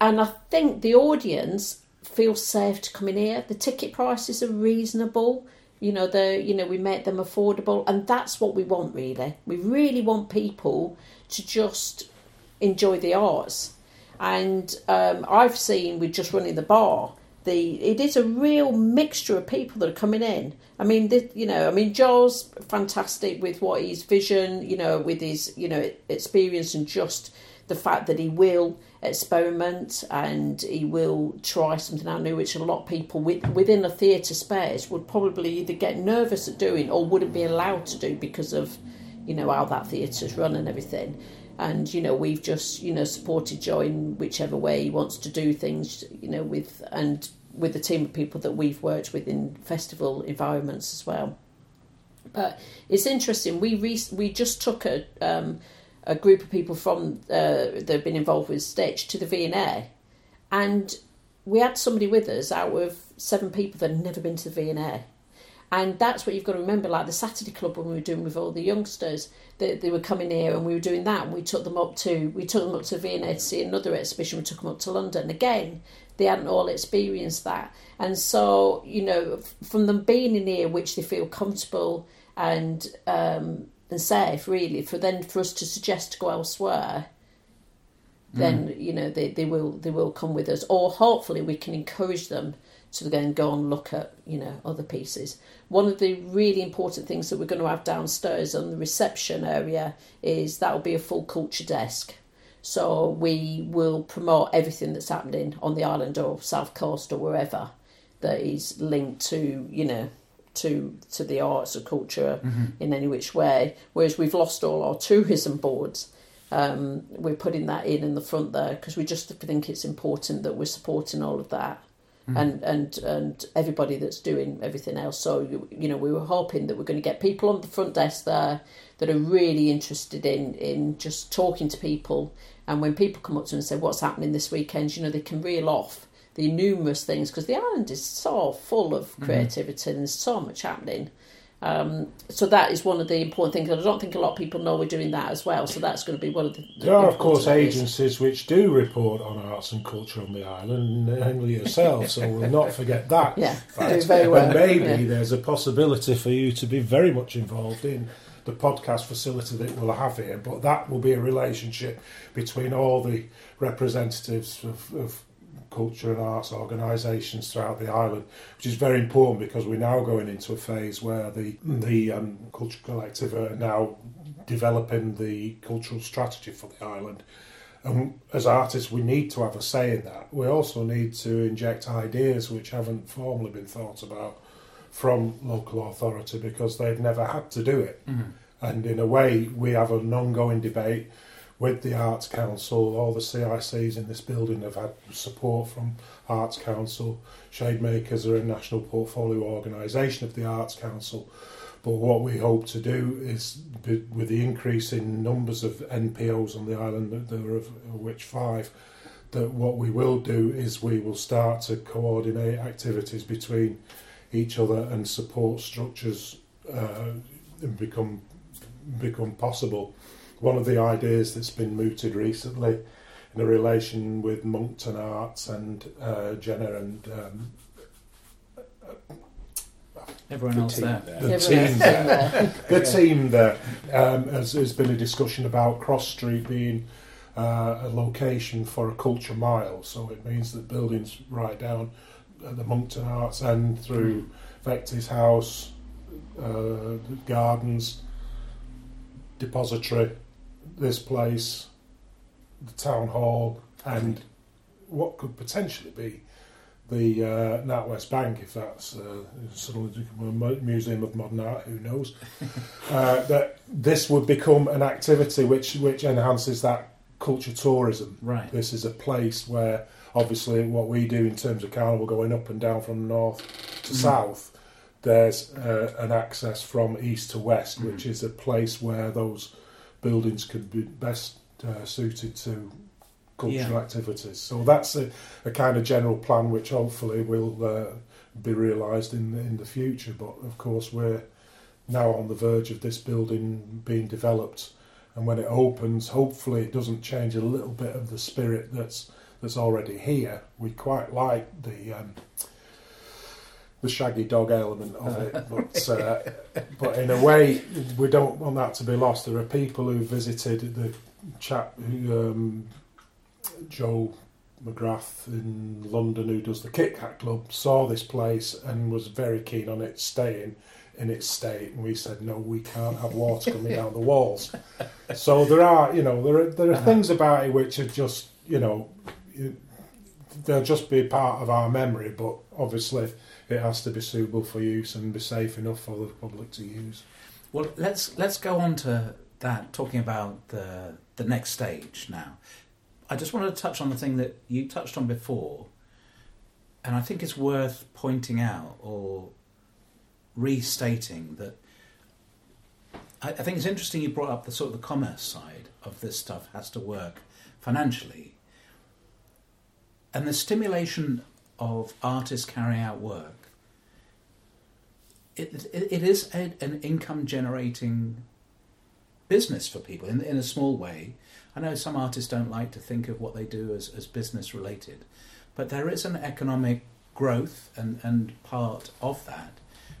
and I think the audience feels safe to come in here. The ticket prices are reasonable. You know, the you know we make them affordable, and that's what we want. Really, we really want people to just enjoy the arts. And um, I've seen with just running the bar, the it is a real mixture of people that are coming in. I mean, the, you know, I mean, Joel's fantastic with what his vision, you know, with his you know experience and just the fact that he will experiment and he will try something out new, which a lot of people with, within a theatre space would probably either get nervous at doing or wouldn't be allowed to do because of, you know, how that theatre's run and everything. And you know, we've just you know supported Joe in whichever way he wants to do things, you know, with and with the team of people that we've worked with in festival environments as well. But it's interesting. We re- we just took a um, a group of people from uh, that have been involved with Stitch to the V&A, and we had somebody with us out of seven people that had never been to the V&A. And that's what you've got to remember. Like the Saturday Club, when we were doing with all the youngsters, they, they were coming here, and we were doing that. And we took them up to we took them up to V&A to see another exhibition. We took them up to London again. They hadn't all experienced that, and so you know, from them being in here, which they feel comfortable and um, and safe, really, for then for us to suggest to go elsewhere, mm. then you know they, they will they will come with us, or hopefully we can encourage them to then go and look at you know other pieces. One of the really important things that we're going to have downstairs on the reception area is that will be a full culture desk. So we will promote everything that's happening on the island or south coast or wherever that is linked to you know to to the arts or culture in any which way. Whereas we've lost all our tourism boards. Um, we're putting that in in the front there because we just think it's important that we're supporting all of that and and and everybody that's doing everything else. So you, you know, we were hoping that we're going to get people on the front desk there that are really interested in in just talking to people. And when people come up to them and say, "What's happening this weekend?" You know, they can reel off the numerous things because the island is so full of creativity and there's so much happening. Um, so that is one of the important things. And I don't think a lot of people know we're doing that as well. So that's going to be one of the. the There are, of course, areas. agencies which do report on arts and culture on the island, namely yourself, so we'll not *laughs* forget that. Yeah, fact. very well. And maybe Yeah. there's a possibility for you to be very much involved in the podcast facility that we'll have here, but that will be a relationship between all the representatives of, of culture and arts organisations throughout the island, which is very important because we're now going into a phase where the the um, culture collective are now developing the cultural strategy for the island. And as artists, we need to have a say in that. We also need to inject ideas which haven't formally been thought about from local authority because they've never had to do it. And in a way, we have an ongoing debate with the Arts Council. All the CICs in this building have had support from Arts Council. Shademakers are a national portfolio organisation of the Arts Council. But what we hope to do is, with the increase in numbers of NPOs on the island, there are which five, that what we will do is we will start to coordinate activities between each other and support structures uh, become become possible. One of the ideas that's been mooted recently in a relation with Monkton Arts and uh, Jenna and um, Everyone The else team there. there. the Everyone's team there. there. the team there. Um, has, there's been a discussion about Cross Street being uh, a location for a culture mile, so it means that buildings right down at the Monkton Arts and through Vecti's house, uh, gardens, depository, this place, the town hall, and what could potentially be the uh, NatWest Bank, if that's uh, suddenly become a museum of modern art, who knows? *laughs* uh, that this would become an activity which which enhances that culture tourism. Right. This is a place where, obviously, what we do in terms of carnival going up and down from north to Mm. south, there's uh, an access from east to west, Mm. which is a place where those buildings could be best uh, suited to cultural Yeah. activities. So that's a, a kind of general plan, which hopefully will uh, be realised in the, in the future. But of course, we're now on the verge of this building being developed, and when it opens, hopefully it doesn't change a little bit of the spirit that's that's already here. We quite like the. Um, the shaggy dog element of it, but uh, but in a way, we don't want that to be lost. There are people who visited the chap who um, Joe McGrath in London, who does the Kit Kat Club, saw this place and was very keen on it staying in its state. And we said, no, we can't have water coming down the walls. So there are, you know, there are there are things about it which are just, you know, they'll just be part of our memory, but obviously it has to be suitable for use and be safe enough for the public to use. Well, let's let's go on to that. Talking about the the next stage now. I just wanted to touch on the thing that you touched on before, and I think it's worth pointing out or restating that. I, I think it's interesting you brought up the sort of the commerce side of this stuff has to work financially, and the stimulation of artists carrying out work. It, it, it is a, an income generating business for people in, in a small way. I know some artists don't like to think of what they do as, as business related, but there is an economic growth and, and part of that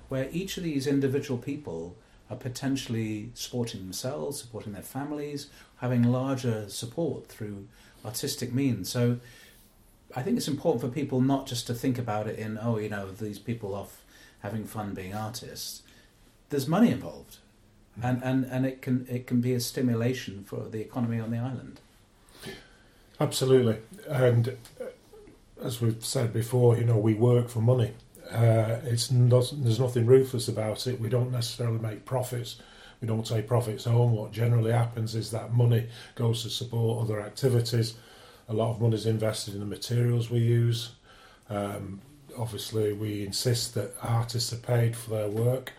where each of these individual people are potentially supporting themselves, supporting their families, having larger support through artistic means. So I think it's important for people not just to think about it in, oh, you know, these people off having fun being artists. There's money involved. And, and, and it can it can be a stimulation for the economy on the island. Absolutely, and uh, as we've said before, you know, we work for money. Uh, it's not, there's nothing ruthless about it. We don't necessarily make profits. We don't take profits home. What generally happens is that money goes to support other activities. A lot of money is invested in the materials we use. Um, obviously, we insist that artists are paid for their work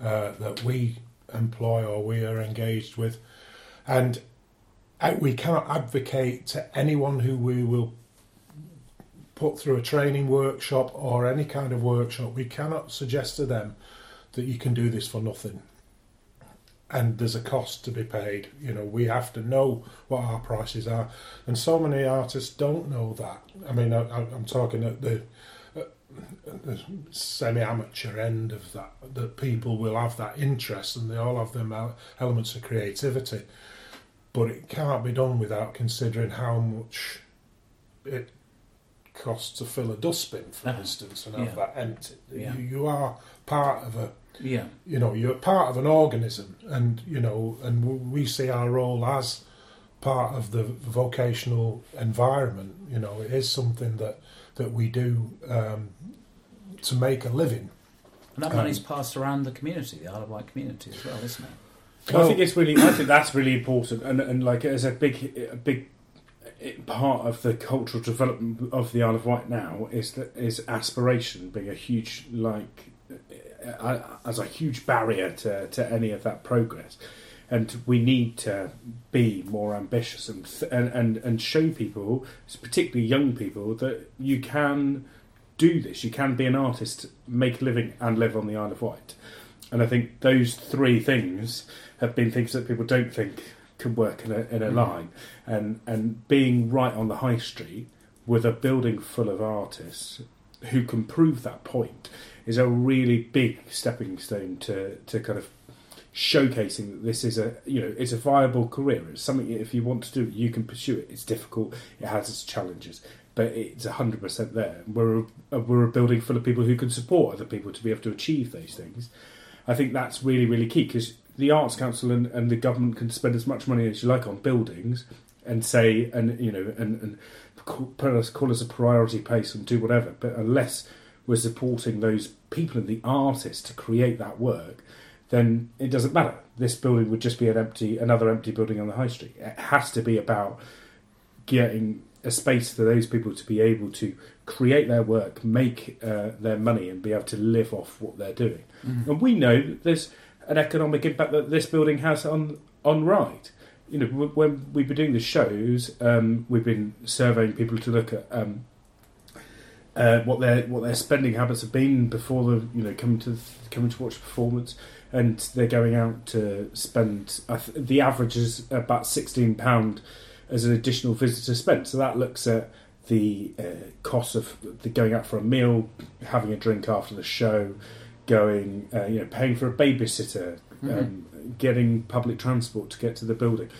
uh, that we employ or we are engaged with, and we cannot advocate to anyone who we will put through a training workshop or any kind of workshop. We cannot suggest to them that you can do this for nothing. And there's a cost to be paid. You know, we have to know what our prices are, and so many artists don't know that. I mean, I, I'm talking at the, the semi-amateur end of that. That people will have that interest, and they all have them el- elements of creativity but it can't be done without considering how much it costs to fill a dustbin, for Ah, instance, and have yeah. that empty. Yeah. You, you are part of a, Yeah, you know, you're part of an organism, and you know, and we see our role as part of the vocational environment. You know, it is something that that we do um, to make a living. and that Um, money's passed around the community, the Isle of Wight community as well, isn't it? I think it's really. I think that's really important, and and like as a big a big part of the cultural development of the Isle of Wight now is that is aspiration being a huge like uh, as a huge barrier to to any of that progress, and we need to be more ambitious and and and, and show people, particularly young people, that you can do this. You can be an artist, make a living, and live on the Isle of Wight. And I think those three things have been things that people don't think can work in a, in a Mhm. line. And, and being right on the high street with a building full of artists who can prove that point is a really big stepping stone to, to kind of showcasing that this is a you know it's a viable career it's something if you want to do it you can pursue it it's difficult it has its challenges but it's 100% there we're a, we're a building full of people who can support other people to be able to achieve those things I think that's really, really key because the Arts Council and, and the government can spend as much money as you like on buildings and say, and you know, and, and put us, call us a priority place and do whatever. But unless we're supporting those people and the artists to create that work, then it doesn't matter. This building would just be an empty, another empty building on the high street. It has to be about getting a space for those people to be able to create their work, make uh, their money, and be able to live off what they're doing. Mhm. And we know that there's an economic impact that this building has on on Ryde. You know, when we've been doing the shows, um, we've been surveying people to look at um, uh, what their what their spending habits have been before the you know coming to coming to watch performance, and they're going out to spend. The average is about sixteen pound as an additional visitor spent. So that looks at the uh, cost of the going out for a meal, having a drink after the show, going, uh, you know, paying for a babysitter, um, getting public transport to get to the building.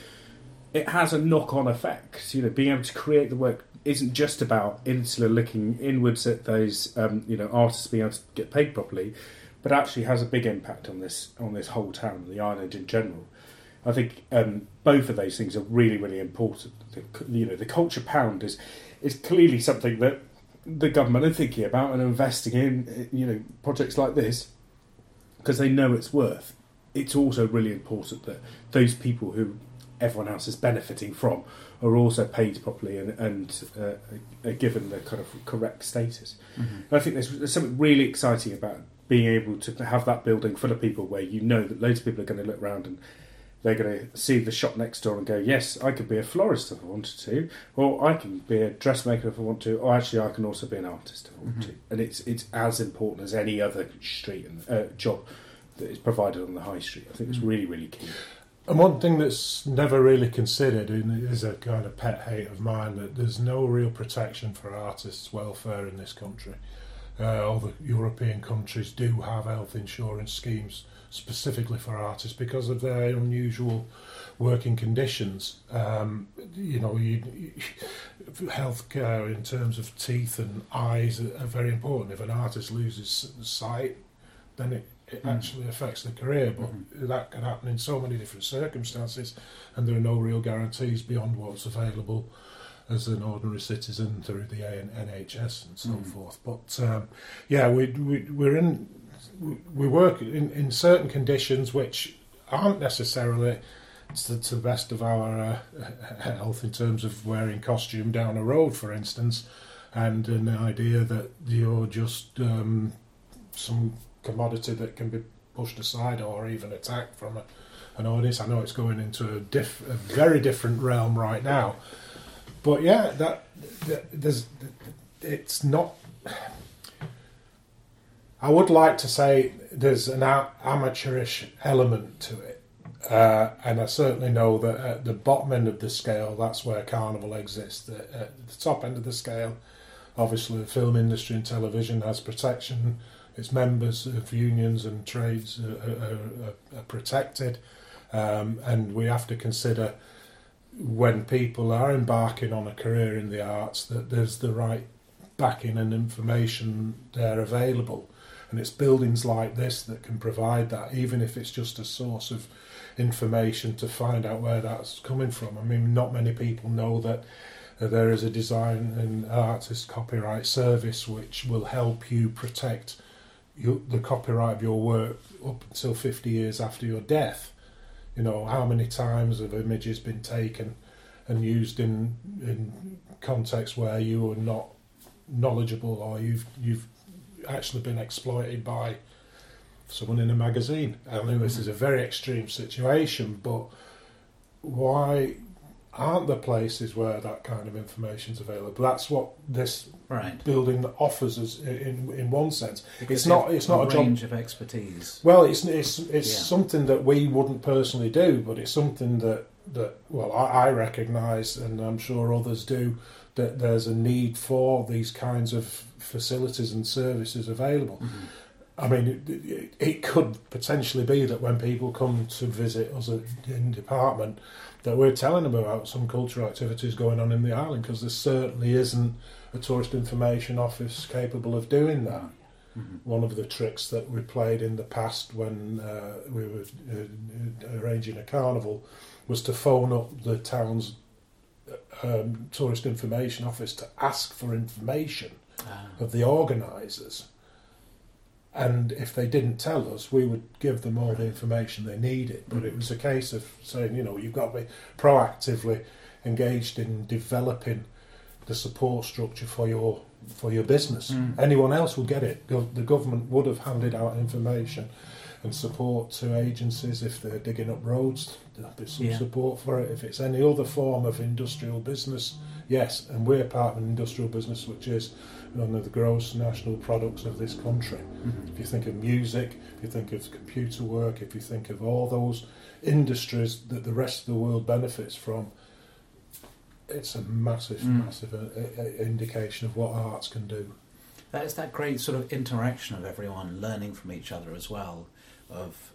It has a knock-on effect. You know, being able to create the work isn't just about Insula looking inwards at those, um, you know, artists being able to get paid properly, but actually has a big impact on this on this whole town, the island in general. I think um, both of those things are really, really important. The, you know, the culture pound is is clearly something that the government are thinking about and investing in. You know, projects like this because they know it's worth. It's also really important that those people who everyone else is benefiting from are also paid properly and, and uh, are given the kind of correct status. Mhm. I think there's, there's something really exciting about being able to have that building full of people where you know that loads of people are going to look around and they're going to see the shop next door and go, yes, I could be a florist if I wanted to, or I can be a dressmaker if I want to, or actually I can also be an artist if I want Mhm. to. And it's it's as important as any other street and uh, job that is provided on the high street. I think it's Mm. really really key. And one thing that's never really considered, and is a kind of pet hate of mine, that there's no real protection for artists' welfare in this country. Uh, all the European countries do have health insurance schemes specifically for artists because of their unusual working conditions. Um, you know, you, you, *laughs* healthcare in terms of teeth and eyes are, very important. If an artist loses sight, then it, it Mm. actually affects their career. But that can happen in so many different circumstances, and there are no real guarantees beyond what's available as an ordinary citizen through the NHS and so Mm. forth. But um, yeah, we, we we're in we- work in, in certain conditions which aren't necessarily to, to the best of our uh, *laughs* health in terms of wearing costume down a road, for instance, and an idea that you're just um, some commodity that can be pushed aside or even attacked from a, an audience. I know it's going into a, diff, a very different realm right now, but yeah, that, that there's it's not. I would like to say there's an amateurish element to it, uh, and I certainly know that at the bottom end of the scale, that's where Carnival exists. At the top end of the scale, obviously, the film industry and television has protection. Its members of unions and trades are, are, are protected, um, and we have to consider when people are embarking on a career in the arts that there's the right backing and information there available. And it's buildings like this that can provide that, even if it's just a source of information to find out where that's coming from. I mean, not many people know that there is a design and artist copyright service which will help you protect you, the copyright of your work up until 50 years after your death. You know, how many times have images been taken and used in in contexts where you are not knowledgeable or you've you've actually been exploited by someone in a magazine. I know this is a very extreme situation, but why aren't there places where that kind of information is available? That's what this Right. building offers us in in one sense. Because not- it's not a a job- range of expertise. Well, it's it's it's Yeah. something that we wouldn't personally do, but it's something that that well I, I recognise, and I'm sure others do, that there's a need for these kinds of facilities and services available. Mhm. I mean, it, it, could potentially be that when people come to visit us in department, that we're telling them about some cultural activities going on in the island because there certainly isn't a tourist information office capable of doing that Mhm. one of the tricks that we played in the past when uh, we were uh, arranging a carnival was to phone up the town's um, tourist information office to ask for information Ah. of the organisers. And if they didn't tell us, we would give them all the information they needed. But it was a case of saying, you know, you've got to be proactively engaged in developing the support structure for your for your business. Mm. Anyone else will get it. The government would have handed out information and support to agencies if they're digging up roads. There'll be some Yeah. support for it. If it's any other form of industrial business, yes. And we're part of an industrial business which is one of the gross national products of this country. Mhm. If you think of music, if you think of computer work, if you think of all those industries that the rest of the world benefits from, it's a massive, Mm. massive uh, uh, indication of what arts can do. That is that great sort of interaction of everyone learning from each other as well, of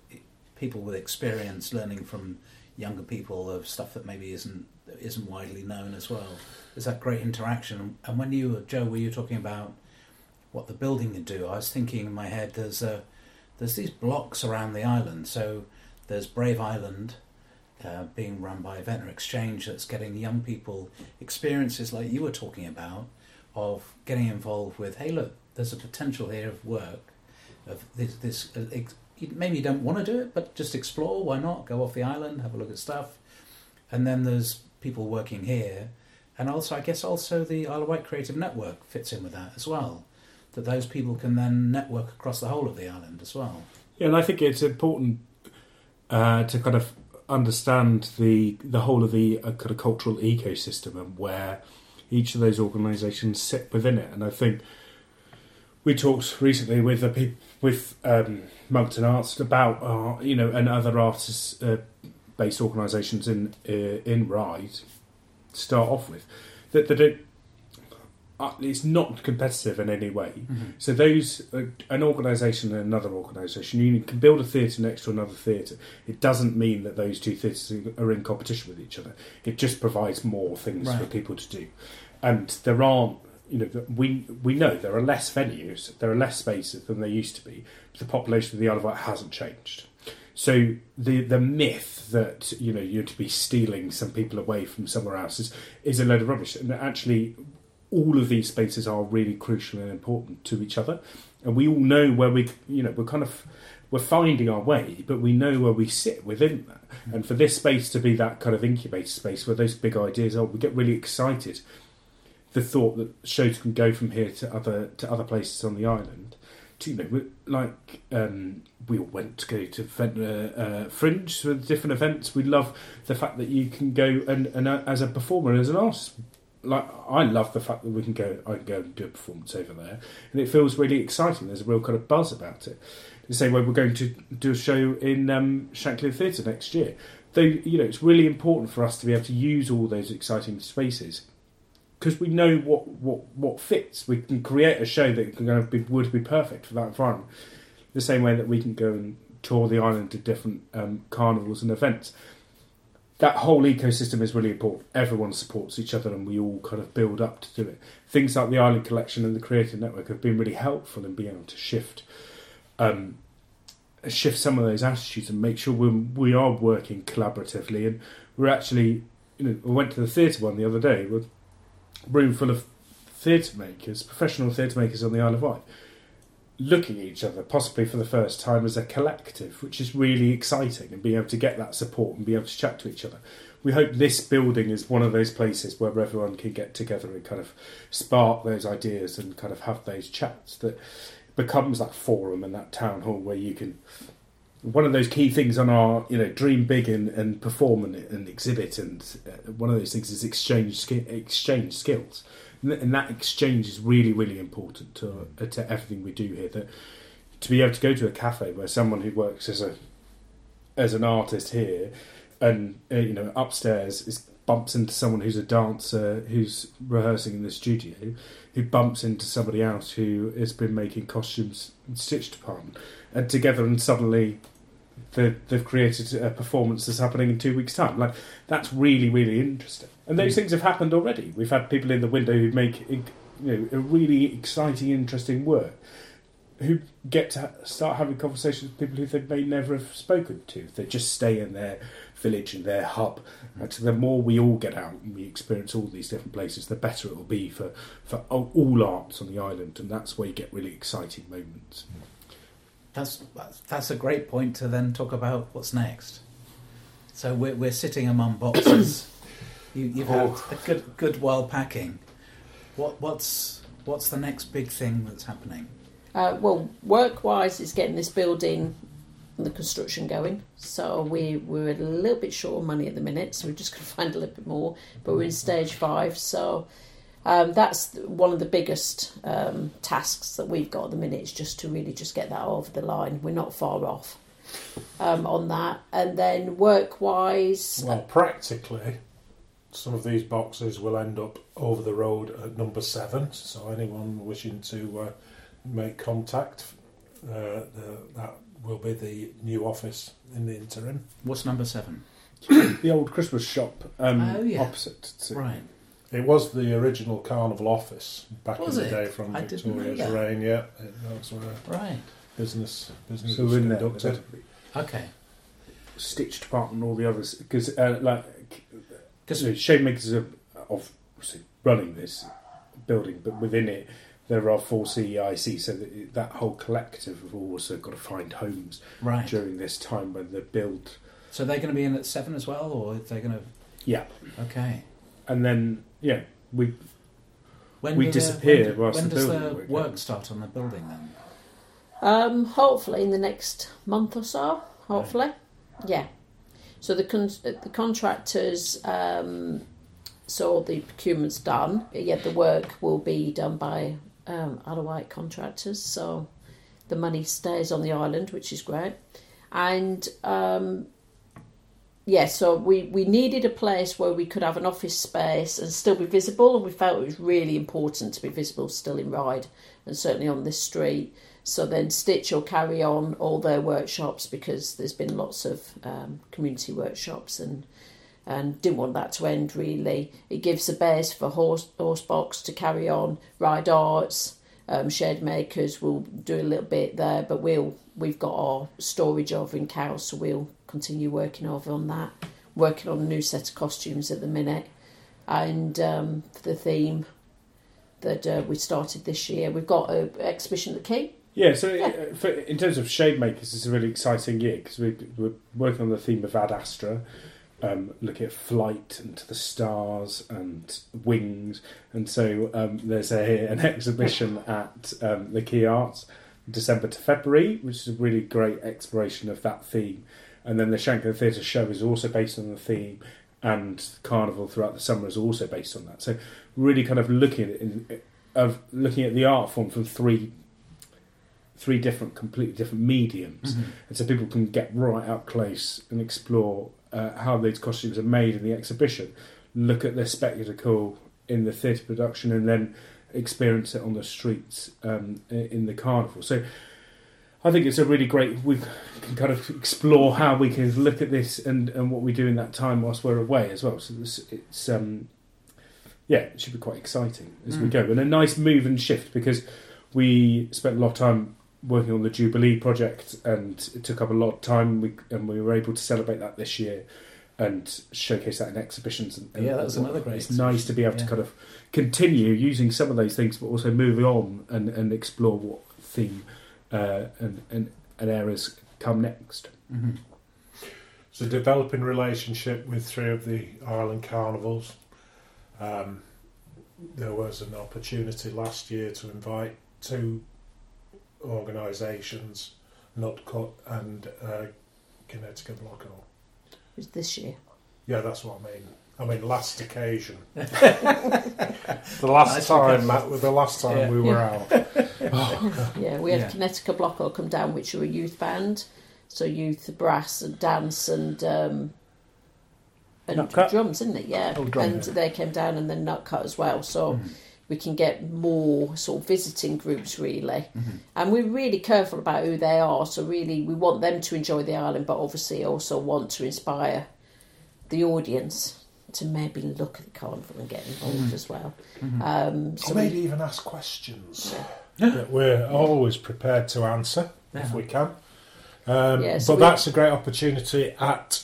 people with experience learning from younger people of stuff that maybe isn't isn't widely known as well. There's that great interaction. And when you, Joe, were you talking about what the building can do? I was thinking in my head, there's a there's these blocks around the island. So there's Brave Island. Uh, being run by Ventnor Exchange, that's getting young people experiences like you were talking about, of getting involved with, hey, look, there's a potential here of work, of this, this uh, maybe you don't want to do it, but just explore, why not? Go off the island, have a look at stuff. And then there's people working here, and also, I guess, also the Isle of Wight Creative Network fits in with that as well, that those people can then network across the whole of the island as well. Yeah, and I think it's important uh, to kind of understand the the whole of the uh, kind of cultural ecosystem and where each of those organisations sit within it. And I think we talked recently with the peop with um, Monkton Arts about uh, you know and other artists uh, based organisations in uh, in Ryde to start off with that that it, uh, it's not competitive in any way. So those, uh, an organisation and another organisation, you can build a theatre next to another theatre. It doesn't mean that those two theatres are in competition with each other. It just provides more things for people to do. And there aren't, you know, we we know there are less venues, there are less spaces than there used to be. The population of the Isle of Wight hasn't changed. So the the myth that you know you're to be stealing some people away from somewhere else is is a load of rubbish. And actually, all of these spaces are really crucial and important to each other, and we all know where we you know we're kind of we're finding our way, but we know where we sit within that. Mm. And for this space to be that kind of incubator space where those big ideas are, we get really excited. The thought that shows can go from here to other to other places on the island. To, you know, like um, we all went to go to Ventnor uh, Fringe for different events. We love the fact that you can go and, and uh, as a performer, as an artist, like I love the fact that we can go. I can go and do a performance over there, and it feels really exciting. There's a real kind of buzz about it. The same way we're going to do a show in um, Shanklin Theatre next year. Though you know, it's really important for us to be able to use all those exciting spaces because we know what, what, what fits. We can create a show that can kind of be, would be perfect for that environment. The same way that we can go and tour the island to different um, carnivals and events. That whole ecosystem is really important. Everyone supports each other, and we all kind of build up to do it. Things like the Island Collection and the Creative Network have been really helpful in being able to shift, um, shift some of those attitudes and make sure we we are working collaboratively. And we're actually, you know, we went to the theatre one the other day with room full of theatre makers, professional theatre makers on the Isle of Wight, looking at each other, possibly for the first time as a collective, which is really exciting, and being able to get that support and be able to chat to each other. We hope this building is one of those places where everyone can get together and kind of spark those ideas and kind of have those chats that becomes that forum and that town hall where you can one of those key things on our you know dream big and, and perform and, and exhibit and uh, one of those things is exchange exchange skills. And, th- and that exchange is really really important to uh, to everything we do here. That to be able to go to a cafe where someone who works as a as an artist here and uh, you know upstairs is bumps into someone who's a dancer who's rehearsing in the studio who bumps into somebody else who has been making costumes and stitch department and together and suddenly they've created a performance that's happening in two weeks time. Like that's really really interesting. And those hmm. things have happened already. We've had people in the window who make you know a really exciting interesting work who get to start having conversations with people who they may never have spoken to. They just stay in their village and their hub. Hmm. And so the more we all get out and we experience all these different places the better it will be for, for all arts on the island. And that's where you get really exciting moments. That's that's- that's a great point to then talk about what's next. So we're we're sitting among boxes. *coughs* you, you've had Oh. a good good while packing. What what's what's the next big thing that's happening? Uh, well, work-wise, it's getting this building and the construction going. So we we're a little bit short of money at the minute, so we're just going *laughs* to find a little bit more. But we're in stage five, so um, that's one of the biggest um, tasks that we've got at the minute. Is just to really just get that over the line. We're not far off um, on that, and then work-wise, Well, practically, some of these boxes will end up over the road at number seven. So anyone wishing to uh, make contact, uh, the, that will be the new office in the interim. What's number seven? the old Christmas shop um, Oh, yeah. opposite. To, Right. It was the original carnival office back Was in the it? day from I didn't know Victoria's that. reign. Yeah, it, that's where Right. business business So was in there. conducted. Okay. Stitch department and all the others because uh, like Because So Shademakers are obviously running this building, but within it there are four CEIC, so that, that whole collective have also got to find homes right. during this time when they build. So they're going to be in at seven as well, or they're going to? Yeah, Okay. and then yeah, we When We do the- disappear when, whilst when the does building the work work happens. start on the building then? Um, hopefully in the next month or so. Hopefully, yeah. So the con- the contractors, um, so the procurement's done. Yet the work will be done by um, Isle of contractors. So the money stays on the island, which is great. And um, yeah, so we, we needed a place where we could have an office space and still be visible, and we felt it was really important to be visible still in Ryde and certainly on this street. So then Stitch will carry on all their workshops because there's been lots of um, community workshops and and didn't want that to end really. It gives a base for horse horsebox to carry on, Ryde Arts, um, Shademakers will do a little bit there, but we'll we've got our storage over in Cowes, so we'll continue working over on that. Working on a new set of costumes at the minute, and um, for the theme that uh, we started this year, we've got an exhibition at the Quay. yeah. So uh, for, in terms of Shademakers, it's a really exciting year because we, we're working on the theme of Ad Astra. Um, looking at flight and to the stars and wings, and so um, there's a, an *laughs* exhibition at um, the Quay Arts, December to February, which is a really great exploration of that theme. And then the Shanklin Theatre show is also based on the theme, and Carnival throughout the summer is also based on that. So really, kind of looking at it in, of looking at the art form from three three different, completely different mediums, and so people can get right up close and explore uh, how these costumes are made in the exhibition, look at the spectacle in the theatre production, and then experience it on the streets um, in the carnival. So I think it's a really great. We can kind of explore how we can look at this and, and what we do in that time whilst we're away as well. So this, it's um, yeah, it should be quite exciting as we Mm. go, and a nice move and shift because we spent a lot of time working on the Jubilee project, and it took up a lot of time. We and we were able to celebrate that this year and showcase that in exhibitions. And, and Yeah, that was another great It's nice to be able exhibition, to kind of continue using some of those things, but also move on and, and explore what theme uh, and, and and areas come next. hmm So developing relationship with three of the Ireland carnivals. Um, there was an opportunity last year to invite two organisations, Nutkhut and uh, Kinetika Bloco. It was this year. Yeah, that's what I mean. I mean, last occasion. *laughs* the last Nice time, recovery. Matt, the last time Yeah. we were out. Oh, Yeah, we had Yeah. Kinetika Bloco come down, which are a youth band, so youth brass and dance and um, and Nutkhut? drums, isn't it? Yeah, Oh, drum, and yeah. they came down and then Nutkhut as well. So Mhm. we can get more sort of visiting groups really, Mhm. and we're really careful about who they are. So really, we want them to enjoy the island, but obviously also want to inspire the audience to maybe look at the carnival and get involved Mhm. as well. Mhm. Um, so or we- maybe even ask questions that we're always prepared to answer if we can. Um, Yeah, so but we- that's a great opportunity at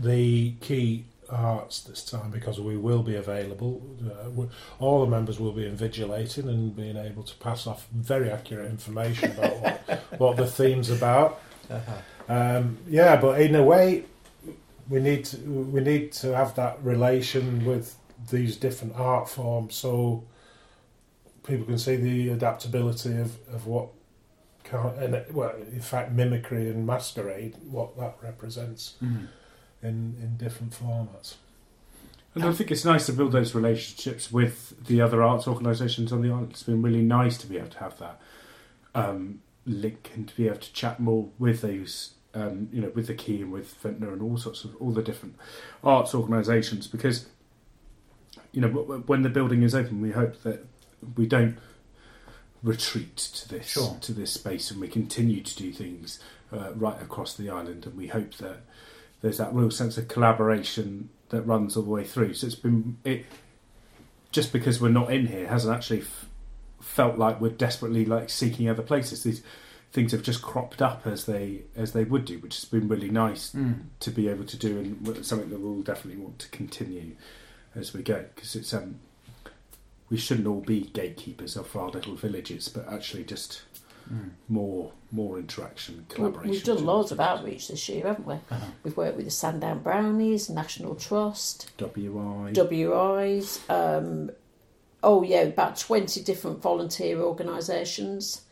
the Quay arts this time because we will be available. Uh, all the members will be invigilating and being able to pass off very accurate information about what, *laughs* what the theme's about. Um, yeah, but in a way, we need to, we need to have that relation with these different art forms so people can see the adaptability of, of what can and it- well in fact mimicry and masquerade what that represents Mm. in in different formats And I think it's nice to build those relationships with the other arts organisations on the island. It's been really nice to be able to have that um, link and to be able to chat more with those, um, you know, with the Quay and with Ventnor and all sorts of all the different arts organisations. Because, you know, w- w- when the building is open, we hope that we don't retreat to this Sure. to this space and we continue to do things uh, right across the island. And we hope that there's that real sense of collaboration that runs all the way through. So it's been it just because we're not in here hasn't actually f- felt like we're desperately like seeking other places. These things have just cropped up as they as they would do, which has been really nice Mm. to be able to do, and something that we'll definitely want to continue as we go because it's um we shouldn't all be gatekeepers of our little villages, but actually just Mm. more more interaction, We- collaboration. We've done between loads of outreach this year, haven't we? Uh-huh. We've worked with the Sandown Brownies, National Trust, WI. WIs. Um, oh yeah, about twenty different volunteer organisations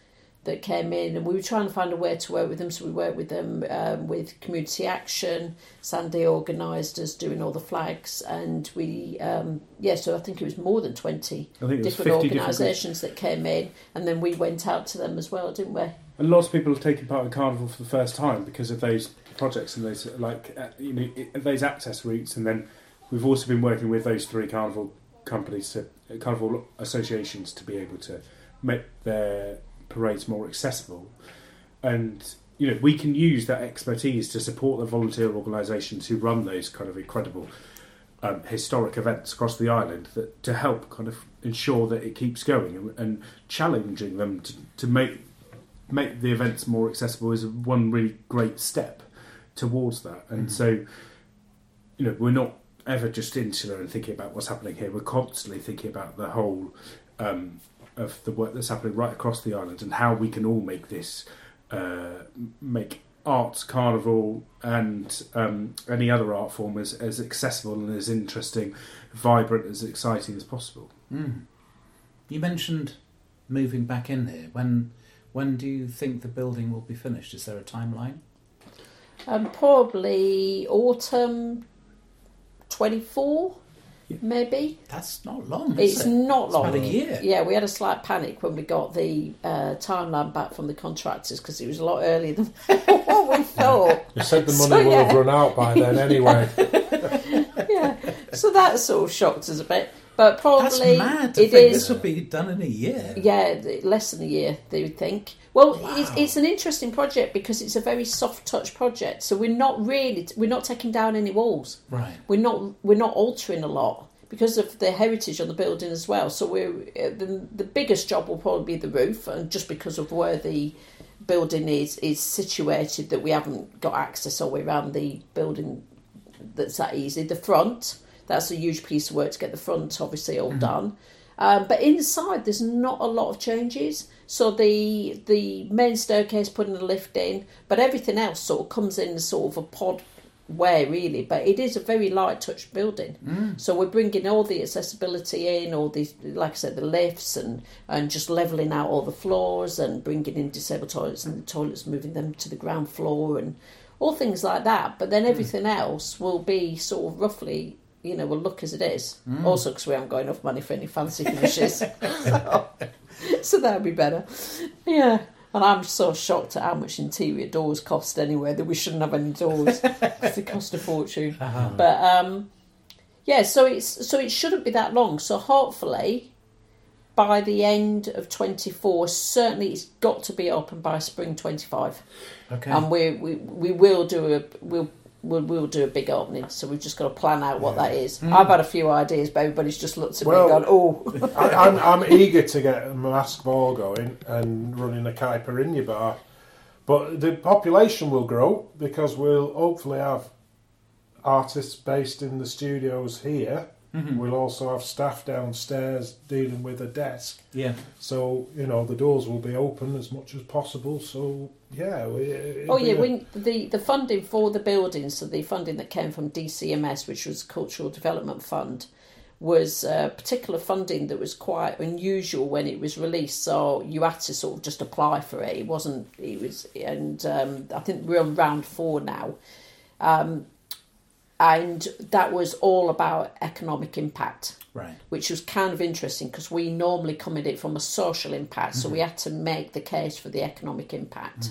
that came in, and we were trying to find a way to work with them. So we worked with them um, with community action. Sandy organised us doing all the flags, and we um, yeah. So I think it was more than twenty I think it was different 50 different organisations that came in, and then we went out to them as well, didn't we? And lots of people have taken part in carnival for the first time because of those projects and those like uh, you know those access routes. And then we've also been working with those three carnival companies, to, carnival associations, to be able to make their parades more accessible. And you know we can use that expertise to support the volunteer organisations who run those kind of incredible. Um, historic events across the island that to help kind of ensure that it keeps going and, and challenging them to, to make make the events more accessible is one really great step towards that. And Mhm. so, you know, we're not ever just insular and thinking about what's happening here. We're constantly thinking about the whole um, of the work that's happening right across the island and how we can all make this uh, make arts carnival and um, any other art form as, as accessible and as interesting, vibrant, as exciting as possible. Mm. You mentioned moving back in here. When when do you think the building will be finished? Is there a timeline? Um, probably autumn 24, Yeah. Maybe. That's not long. Is It's it? not It's long. about a year. Yeah, we had a slight panic when we got the uh, timeline back from the contractors because it was a lot earlier than *laughs* what we *laughs* thought. you said the So, money will yeah. have run out by then anyway *laughs* yeah, so that sort of shocked us a bit. But probably That's mad to it think is. this will be done in a year. Yeah, less than a year, they would think. Well, it's, Wow. it's an interesting project because it's a very soft touch project. So we're not really we're not taking down any walls. Right. We're not we're not altering a lot because of the heritage on the building as well. So we're uh, the, the biggest job will probably be the roof, and just because of where the building is is situated, that we haven't got access all the way around the building. That's that easy. The front that's a huge piece of work to get the front obviously all done. Um, but inside, there's not a lot of changes. So the the main staircase putting a lift in, but everything else sort of comes in sort of a pod way really. But it is a very light touch building. Mm. So we're bringing all the accessibility in, all these, like I said, the lifts and and just leveling out all the floors and bringing in disabled toilets and the toilets moving them to the ground floor and all things like that. But then everything else will be sort of roughly. You know, will look as it is. Mm. Also, because we haven't got enough money for any fancy finishes, *laughs* *laughs* so, so that would be better. Yeah, and I'm so shocked at how much interior doors cost anyway that we shouldn't have any doors. *laughs* they cost a fortune. Uh-huh. But um, yeah, so it's so it shouldn't be that long. So hopefully, by the end of twenty four, certainly it's got to be open by spring twenty five, Okay. and we we we will do a we'll. We'll, we'll do a big opening, so we've just got to plan out what that is. Mm. I've had a few ideas, but everybody's just looked at Well- me and gone, "Oh, I, I'm, I'm eager to get a mask ball going and running a caipirinha bar, but the population will grow because we'll hopefully have artists based in the studios here. Mhm. We'll also have staff downstairs dealing with a desk. Yeah. So you know the doors will be open as much as possible. So yeah. We, it'll Oh yeah, a- when the the funding for the buildings, so the funding that came from DCMS, which was Cultural Development Fund, was uh, particular funding that was quite unusual when it was released. So you had to sort of just apply for it. It wasn't. It was, and um, I think we're on round four now. Um, and that was all about economic impact Right. which was kind of interesting because we normally come at it from a social impact, so we had to make the case for the economic impact,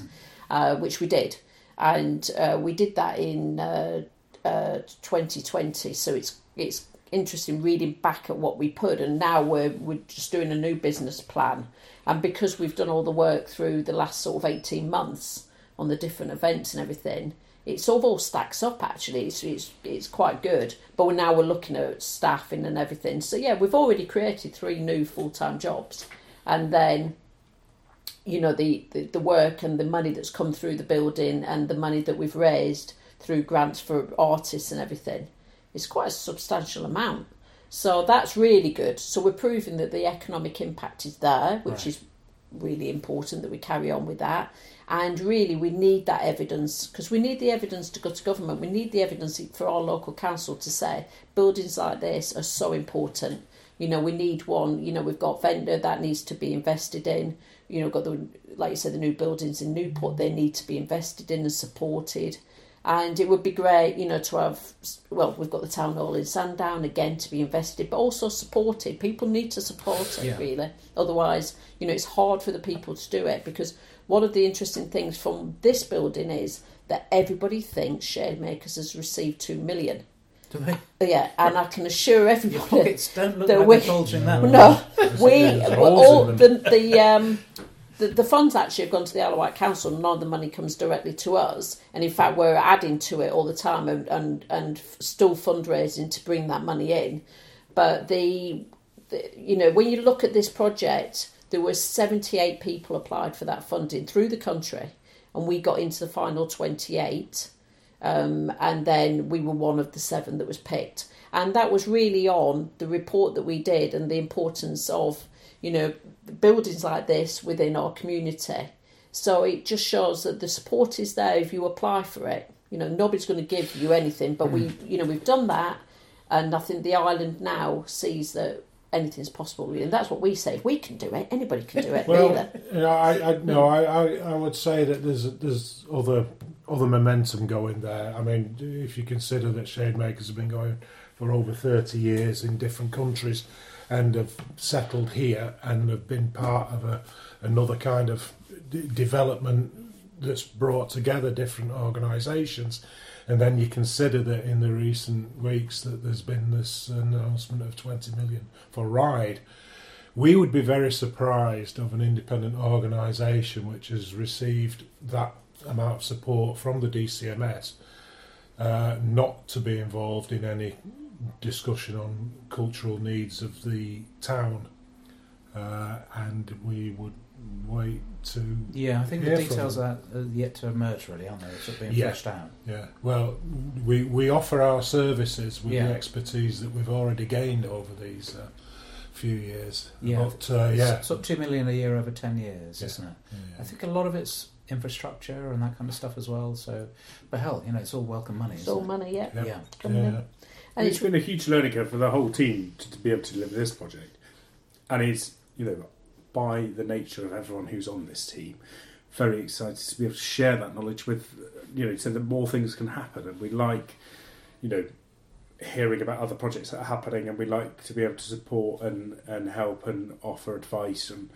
uh, which we did, and uh, we did that in uh, uh, 2020. So it's it's interesting reading back at what we put, and now we're we're just doing a new business plan, and because we've done all the work through the last sort of 18 months on the different events and everything. It sort of all stacks up actually. It's, it's it's quite good, but we're now we're looking at staffing and everything. So yeah, we've already created three new full time jobs, and then you know the, the the work and the money that's come through the building and the money that we've raised through grants for artists and everything is quite a substantial amount. So that's really good. So we're proving that the economic impact is there, which Right. is really important that we carry on with that. And really, we need that evidence because we need the evidence to go to government. We need the evidence for our local council to say buildings like this are so important. You know, we need one. You know, we've got Ventnor that needs to be invested in. You know, got the like you said, the new buildings in Newport. They need to be invested in and supported. And it would be great, you know, to have. Well, we've got the town hall in Sandown again to be invested, but also supported. People need to support it Yeah. really. Otherwise, you know, it's hard for the people to do it because one of the interesting things from this building is that everybody thinks Shademakers has received two million. Do they? Yeah, and I can assure Your everybody. pockets don't look like wi- they're bulging that No. *laughs* we There's all the the um the, the funds actually have gone to the Isle of Wight Council. None of the money comes directly to us, and in fact, we're adding to it all the time and and, and still fundraising to bring that money in. But the, the you know when you look at this project, there were seventy eight people applied for that funding through the country, and we got into the final twenty eight um, and then we were one of the seven that was picked. And that was really on the report that we did and the importance of, you know, buildings like this within our community. So it just shows that the support is there if you apply for it. You know, nobody's going to give you anything, but we, you know, we've done that, and I think the island now sees that anything's possible. Really, and that's what we say. If we can do it, anybody can do it. Well, really. you know, I, I no, I, I, would say that there's there's other other momentum going there. I mean, if you consider that Shademakers have been going for over thirty years in different countries, and have settled here and have been part of a another kind of d- development that's brought together different organisations. And then you consider that in the recent weeks that there's been this announcement of 20 million for Ryde, we would be very surprised of an independent organisation which has received that amount of support from the DCMS uh, not to be involved in any discussion on cultural needs of the town. Uh, and we would wait to Yeah, I think the Hear from details are are yet to emerge, really, aren't they? They're sort of being Yeah. fleshed out. Yeah, well, we we offer our services with Yeah. the expertise that we've already gained over these uh, few years. Yeah. but uh, yeah, It's sort of two million a year over ten years, Yeah. isn't it? Yeah. I think a lot of it's infrastructure and that kind of stuff as well. So, but hell, you know, it's all welcome money. it's all Isn't money, yeah. Yeah. Yeah. Yeah. And it's it's been a huge learning curve for the whole team to, to be able to deliver this project, and it's you know by the nature of everyone who's on this team, very excited to be able to share that knowledge with you know so that more things can happen, and we like you know hearing about other projects that are happening, and we like to be able to support and and help and offer advice and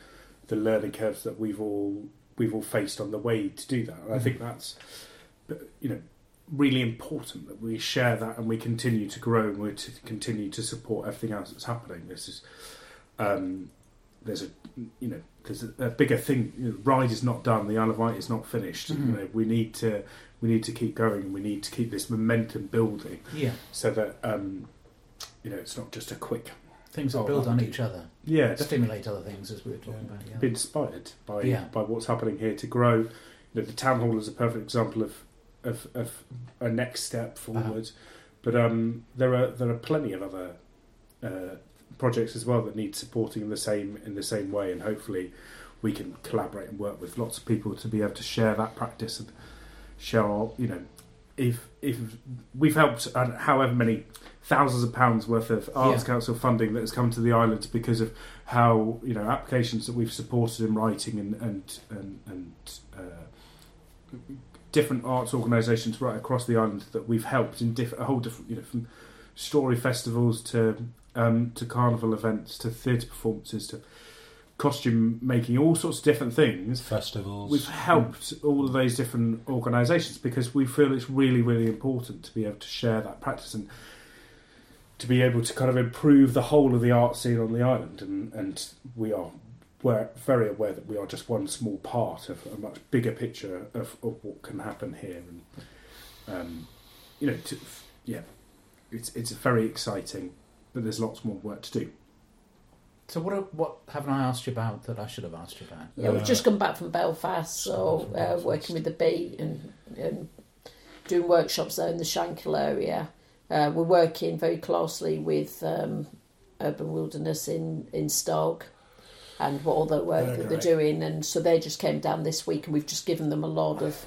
the learning curves that we've all we've all faced on the way to do that, and I think that's you know really important that we share that and we continue to grow and we to continue to support everything else that's happening. This is um, there's a you know there's a, bigger thing. You know, Ryde is not done. The Isle of Wight is not finished. Mhm. You know we need to we need to keep going we need to keep this momentum building Yeah. so that um, you know it's not just a quick Things that Oh, build on each other, yeah. Stimulate other things, as we were talking Yeah. about. Yeah. be inspired by Yeah. by what's happening here to grow. You know, the town hall is a perfect example of of, of a next step forward. But um, there are there are plenty of other uh, projects as well that need supporting in the same in the same way, and hopefully we can collaborate and work with lots of people to be able to share that practice and share our, you know if if we've helped uh, however many thousands of pounds worth of arts Yeah. council funding that has come to the islands because of how you know applications that we've supported in writing and and and, and uh, different arts organisations right across the island that we've helped in diff- a whole different you know from story festivals to um, to carnival events to theatre performances to costume making all sorts of different things Festivals. We've helped all of those different organisations because we feel it's really, really important to be able to share that practice and to be able to kind of improve the whole of the art scene on the island. And, and we are we're very aware that we are just one small part of a much bigger picture of, of what can happen here. And um, you know, to, yeah, it's it's very exciting, but there's lots more work to do. So what what haven't I asked you about that I should have asked you about? Yeah, we've Uh, just come back from Belfast, so from uh, working with the Beat and, and doing workshops there in the Shankill area. Uh, we're working very closely with um, Urban Wilderness in, in Stoke and what all the work They're that they're doing. And so they just came down this week and we've just given them a lot of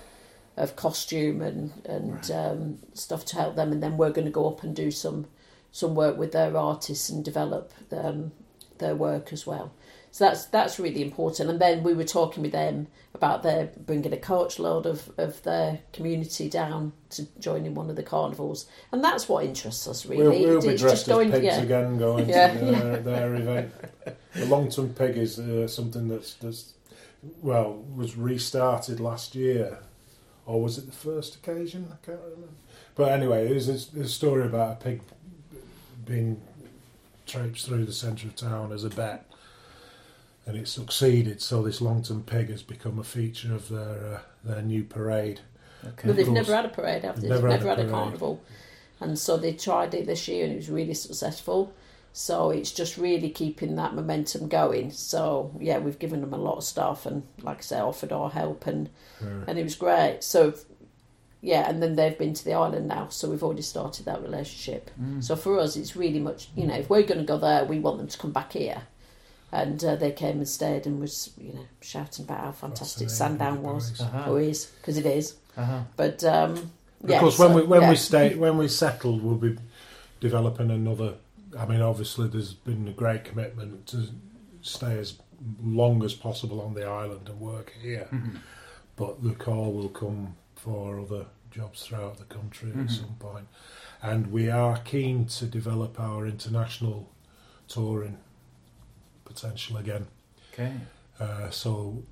of costume and, and Right. um, stuff to help them. And then we're going to go up and do some some work with their artists and develop um, their work as well. So that's that's really important. And then we were talking with them about their bringing a coach load of, of their community down to join in one of the carnivals, and that's what interests us really. We'll, we'll be dressed as pigs yeah. again going *laughs* Yeah, to their, their event. The Longton Pig is uh, something that's, that's, well, was restarted last year. Or was it the first occasion? I can't remember. But anyway, a, there's a story about a pig being traipsed through the centre of town as a bet. And it succeeded, so this Longton Pig has become a feature of their uh, their new parade. Okay. But they've never had a parade, have they? They've They've never never had had a a carnival. And so they tried it this year and it was really successful. So it's just really keeping that momentum going. So yeah, we've given them a lot of stuff and like I say, offered our help and and it was great. So yeah, and then they've been to the island now, so we've already started that relationship. Mm. So for us, it's really much you know if we're going to go there, we want them to come back here. And uh, they came and stayed and was you know shouting about how fantastic That's the name of Sandown was. place. Uh-huh. Oh, it is because it is. Uh-huh. But um, yeah, Of yeah, course, when so, we when yeah. we stay when we settled, we'll be developing another. I mean, obviously, there's been a great commitment to stay as long as possible on the island and work here, Mhm. but the call will come for other jobs throughout the country Mhm. at some point, and we are keen to develop our international touring potential again. Okay. Uh, so,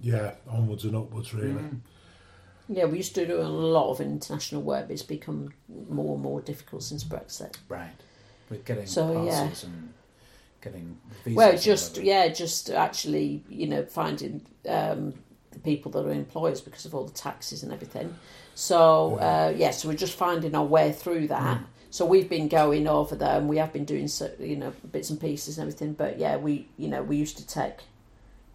yeah, onwards and upwards, really. Mm. yeah, we used to do a lot of international work, but it's become more and more difficult since Brexit. Right. With getting So, yeah. and getting visas. Well, just yeah, just actually you know finding um, the people that are employers because of all the taxes and everything. So uh, yeah, so we're just finding our way through that. Mm. So we've been going over there, and we have been doing so, you know bits and pieces and everything. But yeah, we you know we used to take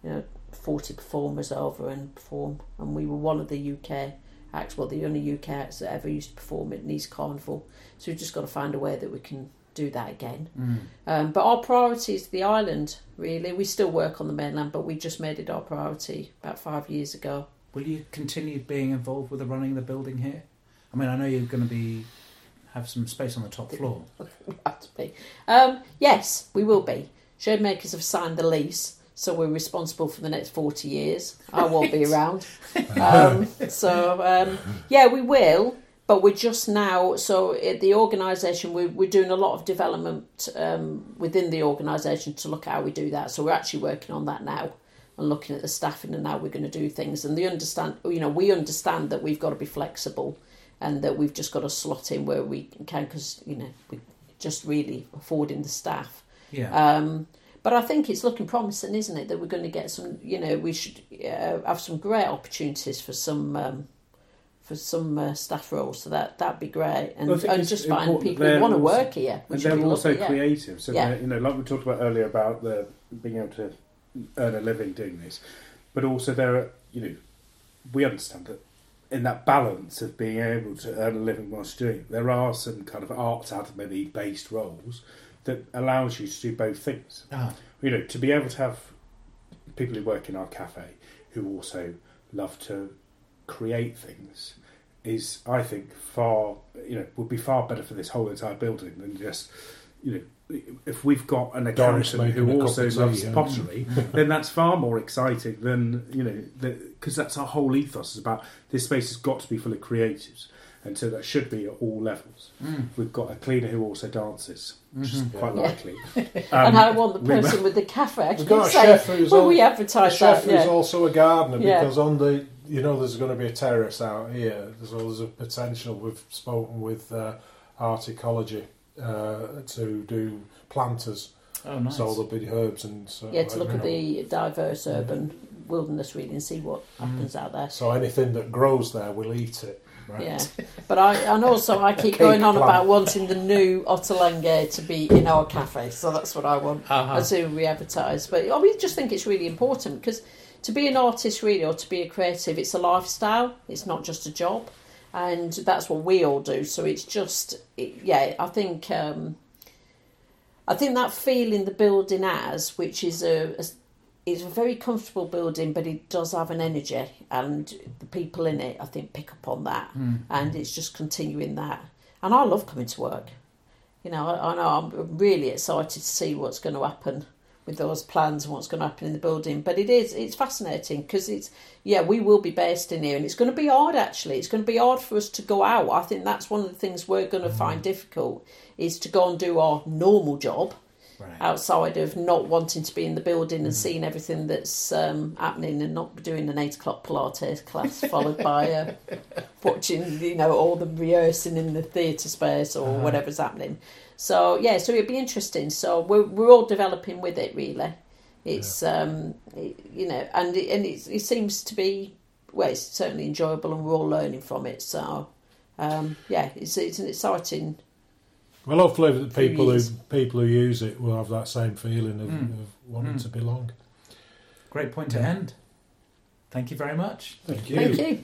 you know forty performers over and perform, and we were one of the UK acts, well the only UK acts that ever used to perform at Nice Carnival. So we've just got to find a way that we can do that again. Mm. Um, but our priority is the island, really. We still work on the mainland, but we just made it our priority about five years ago. Will you continue being involved with the running of the building here? I mean, I know you're going to be have some space on the top floor. *laughs* Have to be. Um, yes, we will be. Shademakers have signed the lease, so we're responsible for the next 40 years. I won't be around. *laughs* Um, so, um, yeah, we will. But we're just now, so at the organisation, we're, we're doing a lot of development um, within the organisation to look at how we do that. So we're actually working on that now and looking at the staffing and how we're going to do things. And the understand, you know, we understand that we've got to be flexible and that we've just got to slot in where we can because, you know, we just really affording the staff. Yeah. Um, but I think it's looking promising, isn't it? That we're going to get some, you know, we should uh, have some great opportunities for some um, for some uh, staff roles. So that that'd be great, and, Well, and just find people who want to work here. and which would they're be also lovely, yeah. creative. So Yeah. you know, like we talked about earlier about the being able to earn a living doing this, but also there, are, you know, we understand that in that balance of being able to earn a living whilst doing it, there are some kind of arts admin based roles that allows you to do both things. Ah, You know, to be able to have people who work in our cafe who also love to create things is, I think, far you know would be far better for this whole entire building than just you know if we've got an Doris accountant who also cup tea, loves yeah. pottery, *laughs* then that's far more exciting than you know because that's our whole ethos is about this space has got to be full of creatives, and so that should be at all levels. mm, We've got a cleaner who also dances, which is mhm. quite Yeah. likely. *laughs* and Um, I want the we- person with the cafe. I We've got a say, chef who's well, al- we a advertise chef that. who's Yeah. also a gardener Yeah. because on the you know there's going to be a terrace out here. So there's a potential. We've spoken with uh, Art Ecology uh, to do planters, Oh, nice. so there'll be herbs and so. yeah, to look at know. the diverse urban wilderness really and see what happens out there. So anything that grows there, we'll eat it. Right. Yeah, but I and also I *laughs* keep going on plant. about wanting the new Ottolenghi to be in our cafe, so that's what I want. Uh-huh. As soon as we advertise, but I mean, just think it's really important because to be an artist, really, or to be a creative, it's a lifestyle. It's not just a job, and that's what we all do. So it's just, it, yeah, I think, um, I think that feeling the building has, which is a, a it's a very comfortable building, but it does have an energy, and the people in it, I think, pick up on that, Mm. and it's just continuing that. And I love coming to work. You know, I, I know I'm really excited to see what's going to happen with those plans and what's going to happen in the building. But it is, it's fascinating because it's, yeah, we will be based in here, and it's going to be hard. Actually, it's going to be hard for us to go out. I think that's one of the things we're going to find difficult is to go and do our normal job Right. outside of not wanting to be in the building and seeing everything that's um, happening and not doing an eight o'clock Pilates class followed by uh, *laughs* watching, you know, all the rehearsing in the theatre space or Uh-huh. whatever's happening. So yeah, so it'd be interesting. So we're we're all developing with it really. It's um, it, you know, and it, and it, it seems to be well, it's certainly enjoyable and we're all learning from it. So um, yeah, it's it's an exciting. Well, hopefully the Few people who people who use it will have that same feeling of, Mm. of wanting Mm. to belong. Great point to end. Thank you very much. Thank you. Thank you.